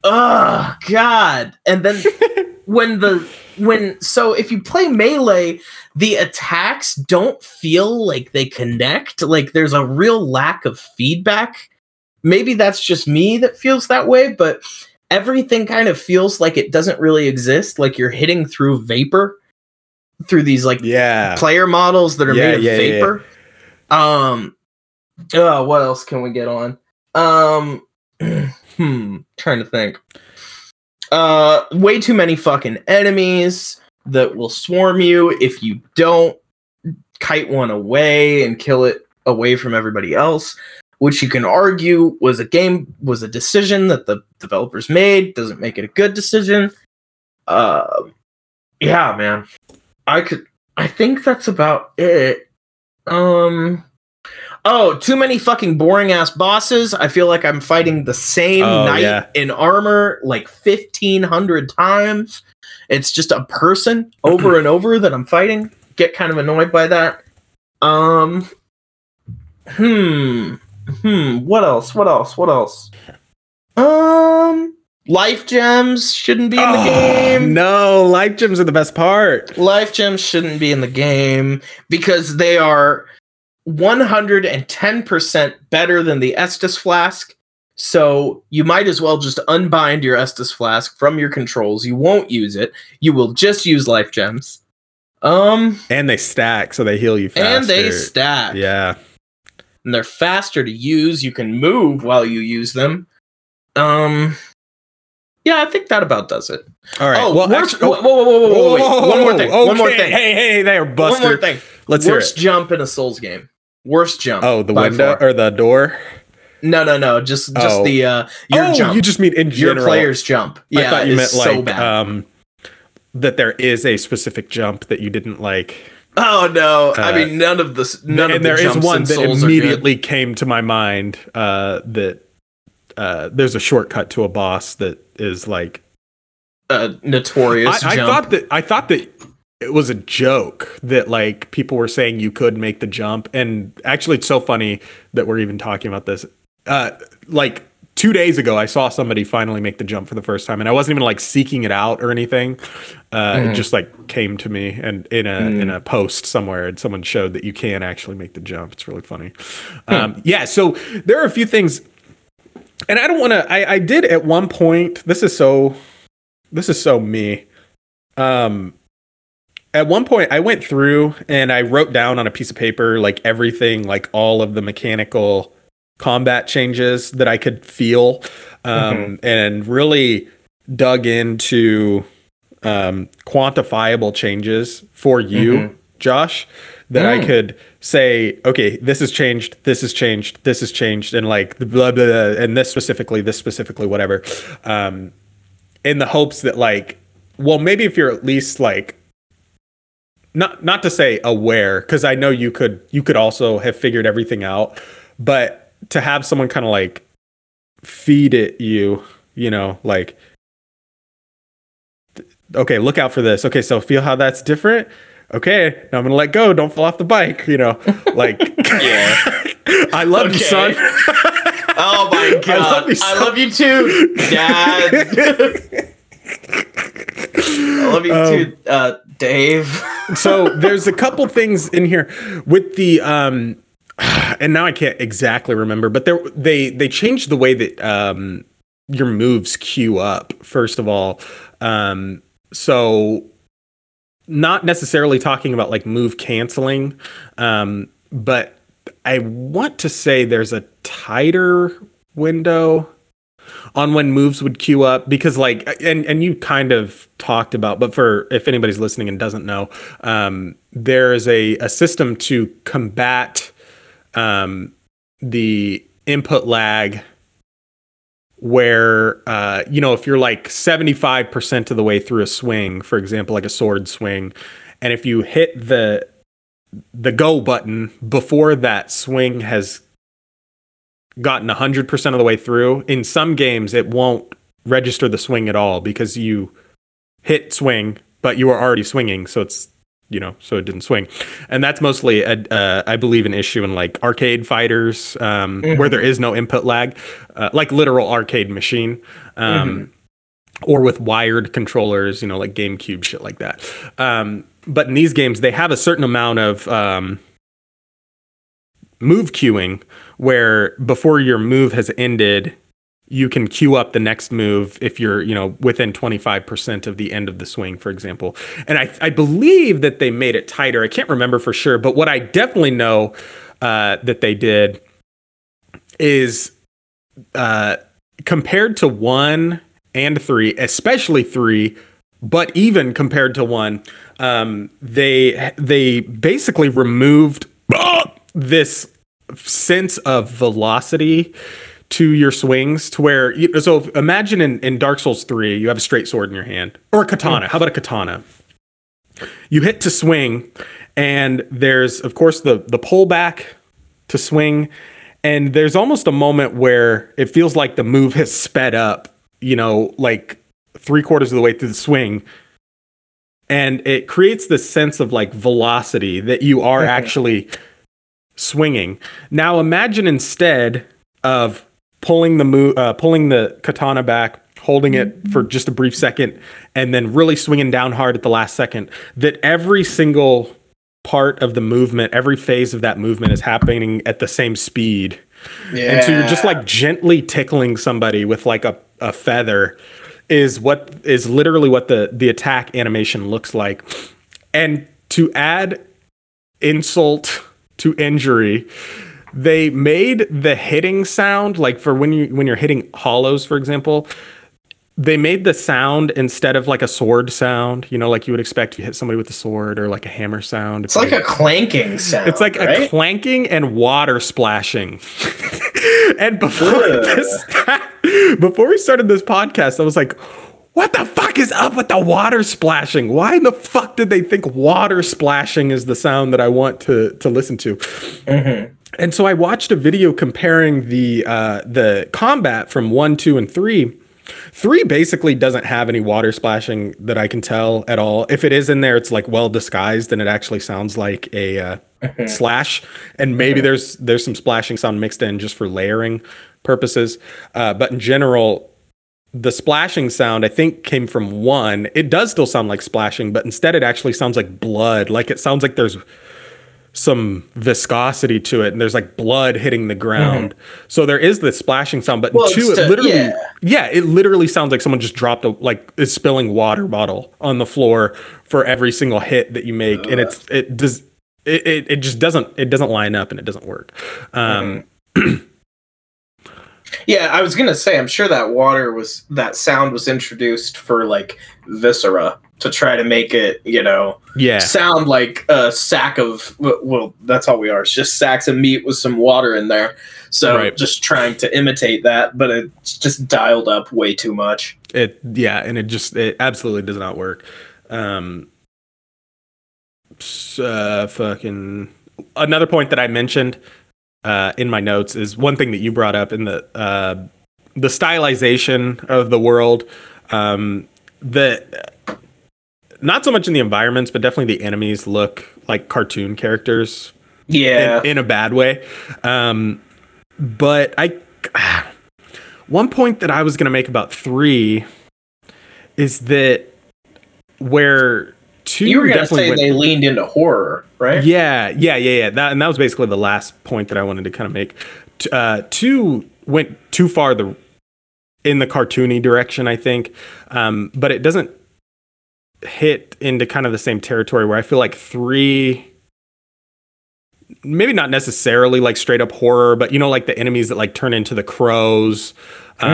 Oh God! And then (laughs) when the when so if you play melee, the attacks don't feel like they connect. Like there's a real lack of feedback. Maybe that's just me that feels that way, but everything kind of feels like it doesn't really exist. Like you're hitting through vapor through these like Yeah. player models that are Yeah, made of yeah, yeah, vapor. Um, uh, what else can we get on? Um, (clears throat) hmm, trying to think. Uh, way too many fucking enemies that will swarm you if you don't kite one away and kill it away from everybody else. Which you can argue was a game was a decision that the developers made. Doesn't make it a good decision. Uh, yeah, man. I could I think that's about it. Um Oh, too many fucking boring ass bosses. I feel like I'm fighting the same Oh, knight yeah. in armor like 1500 times. It's just a person over and over that I'm fighting. Get kind of annoyed by that. Um Hmm. Hmm, what else? What else? What else? Um life gems shouldn't be in the Oh, game. No, life gems are the best part. Life gems shouldn't be in the game because they are 110% better than the Estus flask. So you might as well just unbind your Estus flask from your controls. You won't use it. You will just use life gems. Um, and they stack, so they heal you faster. and they stack. Yeah. and they're faster to use. You can move while you use them. Um, yeah, I think that about does it. All right. Oh, well, worst, actu- whoa, whoa, whoa, whoa, whoa, wait. one more thing. One more okay. thing. Hey, hey, hey, there, Buster. One more thing. Let's hear Worst it. jump in a Souls game. Worst jump. Oh, the window far. or the door? No, no, no. Just, just Oh. the uh, your oh, jump. you just mean in your player's jump. Yeah, I thought you meant so like bad. um that there is a specific jump that you didn't like. oh no! I uh, mean, none of the none of the there is one that Souls are good. immediately came to my mind uh that uh there's a shortcut to a boss that is like uh, notorious I, I thought that I thought that it was a joke that like people were saying you could make the jump, and actually it's so funny that we're even talking about this. Uh, like two days ago, I saw somebody finally make the jump for the first time, and I wasn't even like seeking it out or anything. Uh, Mm-hmm. It just like came to me and in a Mm. in a post somewhere, and someone showed that you can actually make the jump. It's really funny. Hmm. Um, yeah, so there are a few things, and I don't want to. I, I did at one point. This is so. This is so me. Um, at one point I went through and I wrote down on a piece of paper like everything, like all of the mechanical combat changes that I could feel, um, and really dug into um, quantifiable changes for you, Mhm. Josh, that I Mm. could say, okay, this has changed, this has changed, this has changed, and like the blah blah, blah and this specifically, this specifically, whatever. Um, in the hopes that like, well, maybe if you're at least like not not to say aware because i know you could you could also have figured everything out but to have someone kind of like feed it you you know like okay look out for this okay so feel how that's different okay now i'm gonna let go don't fall off the bike you know like (laughs) (laughs) Yeah. i love you son (laughs) Oh my I love god! you I love you too, Dad. I love you Um, too, uh, Dave. so (laughs) there's a couple things in here with the um (sighs) and now I can't exactly remember, but there they they changed the way that um your moves queue up first of all. Um so not necessarily talking about like move canceling um but I want to say there's a tighter window on when moves would queue up because like and and you kind of talked about but for if anybody's listening and doesn't know um there is a a system to combat um the input lag where uh you know if you're like 75% of the way through a swing for example like a sword swing and if you hit the the go button before that swing has gotten 100% of the way through in some games it won't register the swing at all because you hit swing but you are already swinging so it's you know so it didn't swing. And that's mostly a, uh, i believe an issue in like arcade fighters um, Mhm. where there is no input lag uh, like literal arcade machine um, or with wired controllers you know like gamecube shit like that. Um, but in these games they have a certain amount of um, move queuing where before your move has ended you can queue up the next move if you're you know within 25% of the end of the swing for example. And i, I believe that they made it tighter. I can't remember for sure but what i definitely know uh, that they did is uh, compared to one and three especially three but even compared to one um, they they basically removed this sense of velocity to your swings to where you, so imagine in, in dark souls 3 you have a straight sword in your hand or a katana. How about a katana? You hit to swing and there's of course the the pullback to swing and there's almost a moment where it feels like the move has sped up you know like three quarters of the way through the swing and it creates this sense of like velocity that you are actually swinging. Now imagine instead of pulling the mo- uh, pulling the katana back, holding it for just a brief second, and then really swinging down hard at the last second. That every single part of the movement, every phase of that movement is happening at the same speed. Yeah. And so you're just like gently tickling somebody with like a, a feather is what is literally what the the attack animation looks like. And to add insult to injury, they made the hitting sound like for when you when you're hitting hollows, for example. They made the sound instead of like a sword sound, you know, like you would expect you hit somebody with a sword or like a hammer sound. It's (laughs) like a clanking sound. it's like right? a clanking and water splashing. (laughs) and before Ugh. this, (laughs) before we started this podcast, I was like, "What the fuck is up with the water splashing? Why in the fuck did they think water splashing is the sound that I want to to listen to?" Mm-hmm. And so I watched a video comparing the uh, the combat from one, two, and three. Three basically doesn't have any water splashing that I can tell at all. If it is in there, it's like well disguised, and it actually sounds like a uh, slash. And maybe there's there's some splashing sound mixed in just for layering purposes. Uh, but in general, the splashing sound I think came from one. It does still sound like splashing, but instead it actually sounds like blood. Like it sounds like there's some viscosity to it and there's like blood hitting the ground. So there is the splashing sound, but Mm-hmm. Well, two it to- literally yeah. yeah, it literally sounds like someone just dropped a like is spilling water bottle on the floor for every single hit that you make and it's it does it, it, it just doesn't it doesn't line up and it doesn't work. Um (clears throat) Yeah, I was gonna say, I'm sure that water was that sound was introduced for like viscera to try to make it, you know, yeah. sound like a sack of well, that's all we are. It's just sacks of meat with some water in there. So Right. just trying to imitate that, but it's just dialed up way too much. It yeah, and it just it absolutely does not work. Um uh fucking another point that I mentioned uh in my notes is one thing that you brought up in the uh the stylization of the world um the not so much in the environments but definitely the enemies look like cartoon characters Yeah. in, in a bad way. Um, but I, (sighs) one point that I was going to make about three is that where two you were gonna definitely say went- they leaned into horror, right? yeah, yeah, yeah, yeah. That and that was basically the last point that I wanted to kind of make. Uh, two went too far the in the cartoony direction, I think, um, but it doesn't hit into kind of the same territory where I feel like three. Maybe not necessarily like straight up horror, but you know, like the enemies that like turn into the crows, um,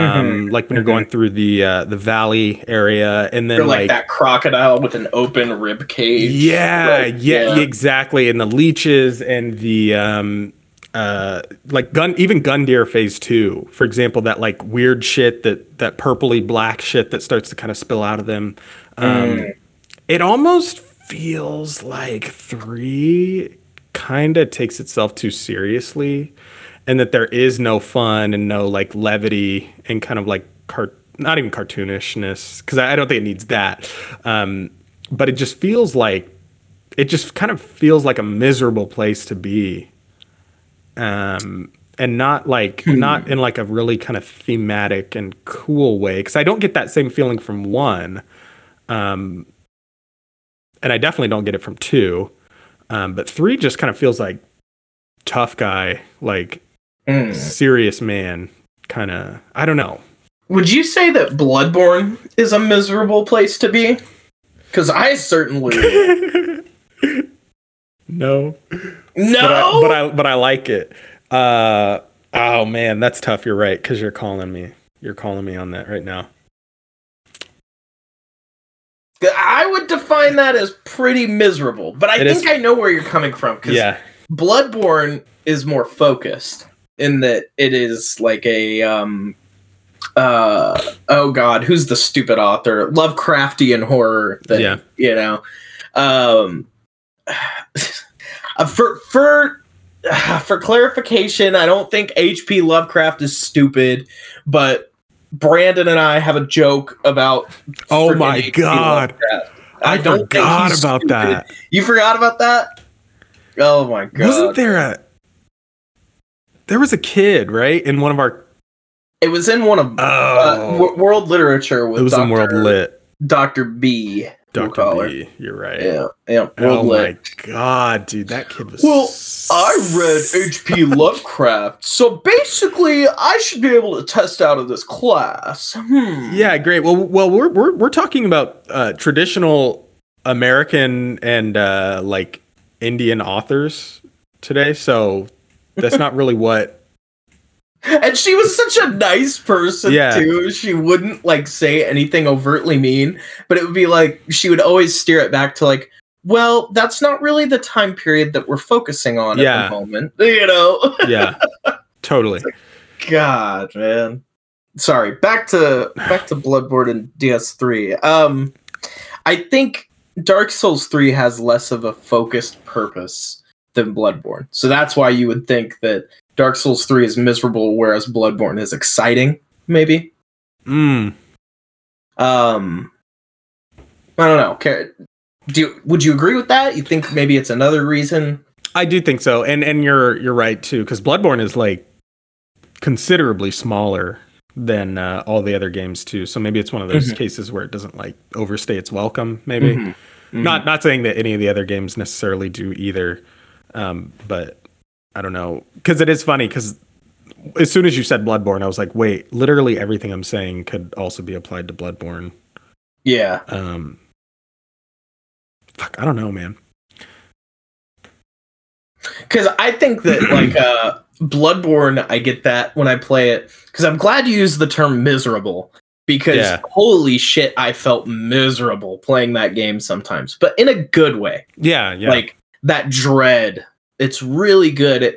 Mhm, like when you're going through the uh, the valley area, and then like, like that crocodile with an open rib cage. yeah, Like, yeah, yeah. exactly. And the leeches and the um uh like gun even Gundyr phase two, for example, that like weird shit that that purpley black shit that starts to kind of spill out of them. Um Mm. it almost feels like three kind of takes itself too seriously and that there is no fun and no like levity and kind of like cart not even cartoonishness because I, I don't think it needs that. Um but it just feels like it just kind of feels like a miserable place to be. Um and not like not in like a really kind of thematic and cool way because i don't get that same feeling from one um and i definitely don't get it from two um but three just kind of feels like tough guy like Mm. serious man kind of i don't know Would you say that Bloodborne is a miserable place to be? Because I certainly no (laughs) no. but I, but I but I like it. Uh oh man, that's tough. You're right because you're calling me. You're calling me on that right now. I would define that as pretty miserable, but I It think is- I know where you're coming from. Because Yeah, Bloodborne is more focused in that it is like a um uh oh god who's the stupid author lovecraftian horror that Yeah. you know um (sighs) uh, for for (sighs) for clarification i don't think hp lovecraft is stupid but brandon and i have a joke about Oh my God. Lovecraft. I, don't forgot about stupid. that. you forgot about that oh my god Wasn't there a? There was a kid, right, in one of our. It was in one of uh, Oh, w- world literature with it was Dr. in World Lit. Dr. B. her. B. You're right. Yeah, yeah. Oh my god, dude, that kid was. Well, I read H.P. (laughs) Lovecraft, so basically, I should be able to test out of this class. Hmm. Yeah, great. Well, well, we're we're we're talking about uh, traditional American and uh, like Indian authors today, so that's not really what. And she was such a nice person Yeah. too. She wouldn't like say anything overtly mean, but it would be like she would always steer it back to like, well, that's not really the time period that we're focusing on Yeah. at the moment. (laughs) You know? Yeah, totally. God, man. Sorry. Back to back to Bloodborne and DS3. Um I think Dark Souls 3 has less of a focused purpose than Bloodborne. So that's why you would think that Dark Souls 3 is miserable whereas Bloodborne is exciting, maybe. Mm. Um I don't know. Ca- Do you, would you agree with that? You think maybe it's another reason? I do think so, and and you're you're right too, because Bloodborne is like considerably smaller than uh, all the other games too. So maybe it's one of those Mhm. cases where it doesn't like overstay its welcome. Maybe Mhm. Mhm. not not saying that any of the other games necessarily do either, um, but I don't know because it is funny because as soon as you said Bloodborne, I was like, wait, literally everything I'm saying could also be applied to Bloodborne. Yeah. Um, fuck, I don't know, man. because I think that (clears throat) like uh Bloodborne, I get that when I play it because I'm glad you used the term miserable because Yeah. holy shit, I felt miserable playing that game sometimes, but in a good way. Yeah, yeah, Like that dread, it's really good at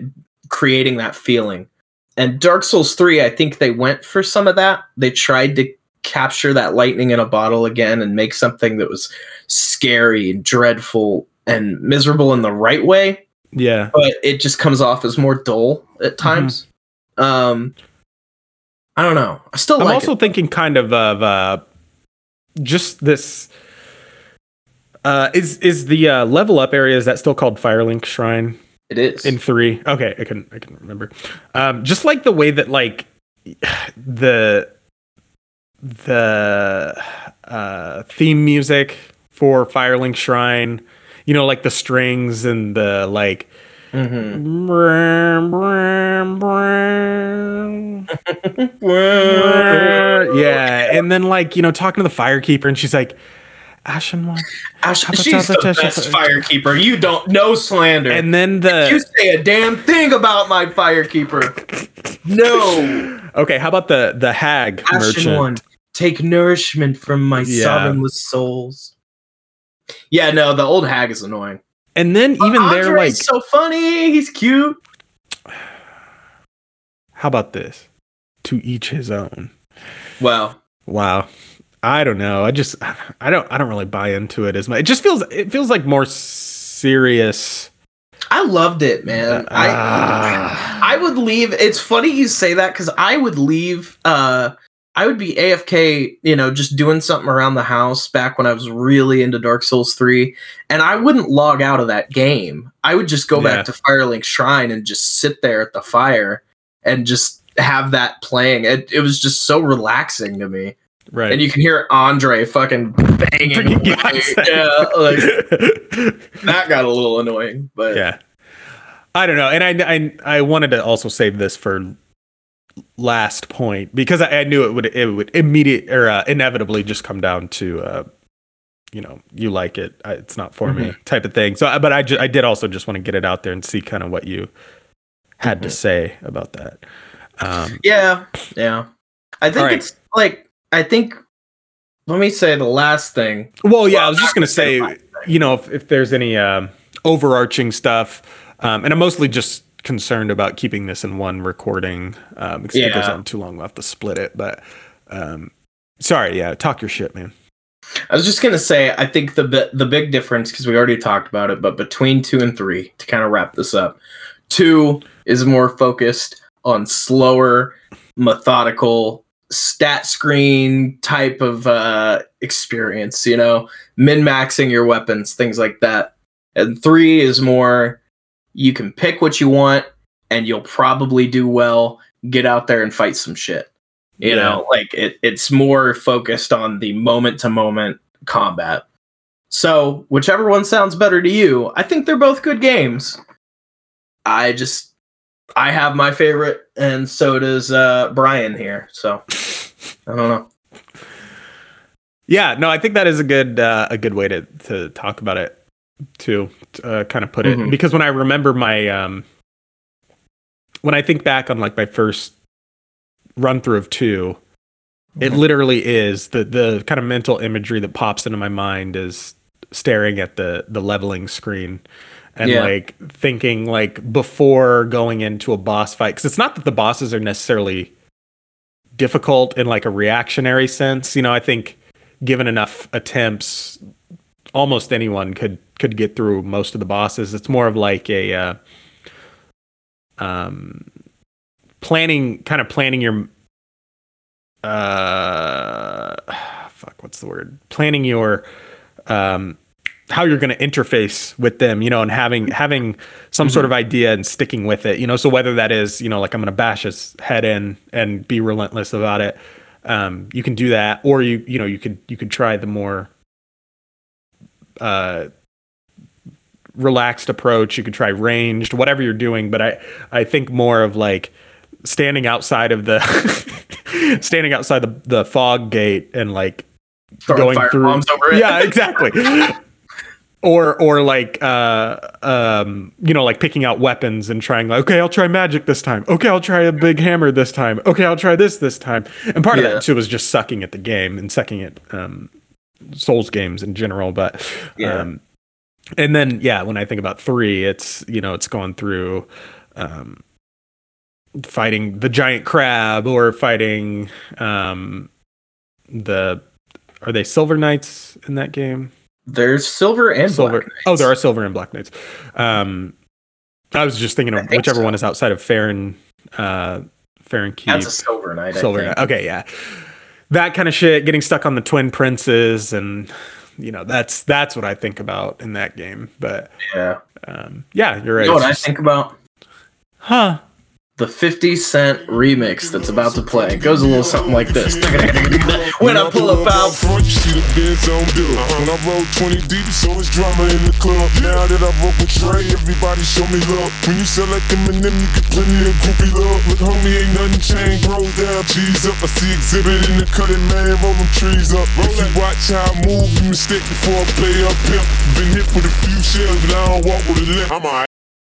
creating that feeling. And Dark Souls 3, I think they went for some of that. They tried to capture that lightning in a bottle again and make something that was scary and dreadful and miserable in the right way yeah. but it just comes off as more dull at times. Um, I don't know. I still I'm like also it. thinking kind of of uh, just this. Uh, is is the uh, level up area is that still called Firelink Shrine It is. in three? Okay, I can I can remember. Um, just like the way that like (sighs) the the uh, theme music for Firelink Shrine, you know, like the strings and the like. Mhm. Brum, brum, (laughs) brum. yeah, and then like you know talking to the firekeeper, and she's like, "Ashen one," Ash- she's the best firekeeper. You don't know slander. and then the. you say a damn thing about my firekeeper. No, okay, how about the the hag Ashen merchant? one, take nourishment from my Yeah. sorrowless souls. Yeah, no, the old hag is annoying. And then even they're like, so funny. He's cute. how about this? To each his own. Well, Wow. I don't know. I just (sighs) I don't I don't really buy into it as much. It just feels it feels like more serious. I loved it, man. I Ah. I would leave. It's funny you say that because I would leave. Uh, I would be AFK, you know, just doing something around the house back when I was really into Dark Souls 3, and I wouldn't log out of that game. I would just go Yeah. back to Firelink Shrine and just sit there at the fire and just have that playing. It, it was just so relaxing to me. Right. And you can hear Andre fucking banging. Freaking away. (laughs) guts. yeah, like (laughs) that got a little annoying, but yeah i don't know and I, I i wanted to also save this for last point because i, I knew it would it would immediate or uh, inevitably just come down to uh you know you like it I, it's not for me type of thing so but i ju- i did also just want to get it out there and see kind of what you had to Mhm. say about that um Yeah, yeah. I think Alright. it's like I think. Let me say the last thing. well yeah Well, i was just gonna say you know if, if there's any um overarching stuff um and i'm mostly just concerned about keeping this in one recording um because if it goes on too long we'll have to split it but um sorry yeah talk your shit man I was just gonna say I think the the big difference because we already talked about it, but between two and three to kind of wrap this up, two is more focused on slower, methodical stat screen type of uh, experience. You know, min maxing your weapons, things like that. And three is more you can pick what you want and you'll probably do well. Get out there and fight some shit. You Yeah. know, like it, it's more focused on the moment to moment combat. So, whichever one sounds better to you, I think they're both good games. I just, I have my favorite, and so does uh, Brian here. So, I don't know. Yeah, no, I think that is a good uh, a good way to to talk about it to uh, kind of put it Mhm. because when I remember my um when I think back on like my first run through of 2 it Mhm. literally is the the kind of mental imagery that pops into my mind is staring at the the leveling screen and Yeah. like thinking like before going into a boss fight cuz it's not that the bosses are necessarily difficult in like a reactionary sense. You know I think given enough attempts almost anyone could could get through most of the bosses. It's more of like a uh, um planning kind of planning your uh (sighs) fuck what's the word? Planning your um how you're going to interface with them you know and having having some sort of idea and sticking with it you know so whether that is you know like i'm going to bash his head in and be relentless about it um you can do that or you you know you could you could try the more uh relaxed approach you could try ranged whatever you're doing but i i think more of like standing outside of the (laughs) standing outside the, the fog gate and like Throwing going fire through bombs over it. yeah exactly (laughs) or or like uh um you know like picking out weapons and trying like okay i'll try magic this time. Okay i'll try a big hammer this time. Okay i'll try this this time. And part of that too was just sucking at the game and sucking at um souls games in general but Yeah. um and then yeah when i think about three it's you know it's going through um fighting the giant crab or fighting um the are they silver knights in that game There's silver and silver oh there are silver and black knights um i was just thinking of think whichever so. one is outside of Farron uh Farron Keep That's a silver knight. I silver knight okay yeah that kind of shit getting stuck on the twin princes and you know that's that's what i think about in that game but Yeah. um yeah you're right You know what I think about? huh The 50 Cent remix that's about to play. It goes a little something like this. (laughs) when I pull up out. front, you see the Benz on bill. When I roll 20 deep, so it's drama in the club. Now that I roll with Trey, everybody show me love. When you sell like Eminem, you get plenty of groupie love. Look, homie, ain't nothing changed. Roll down, cheese up. I see exhibit in the cutting, man. Roll them trees up. If you watch how I move, you mistake before I play up pimp. Been hit with a few shells, but I don't walk with a limp. I'm alright.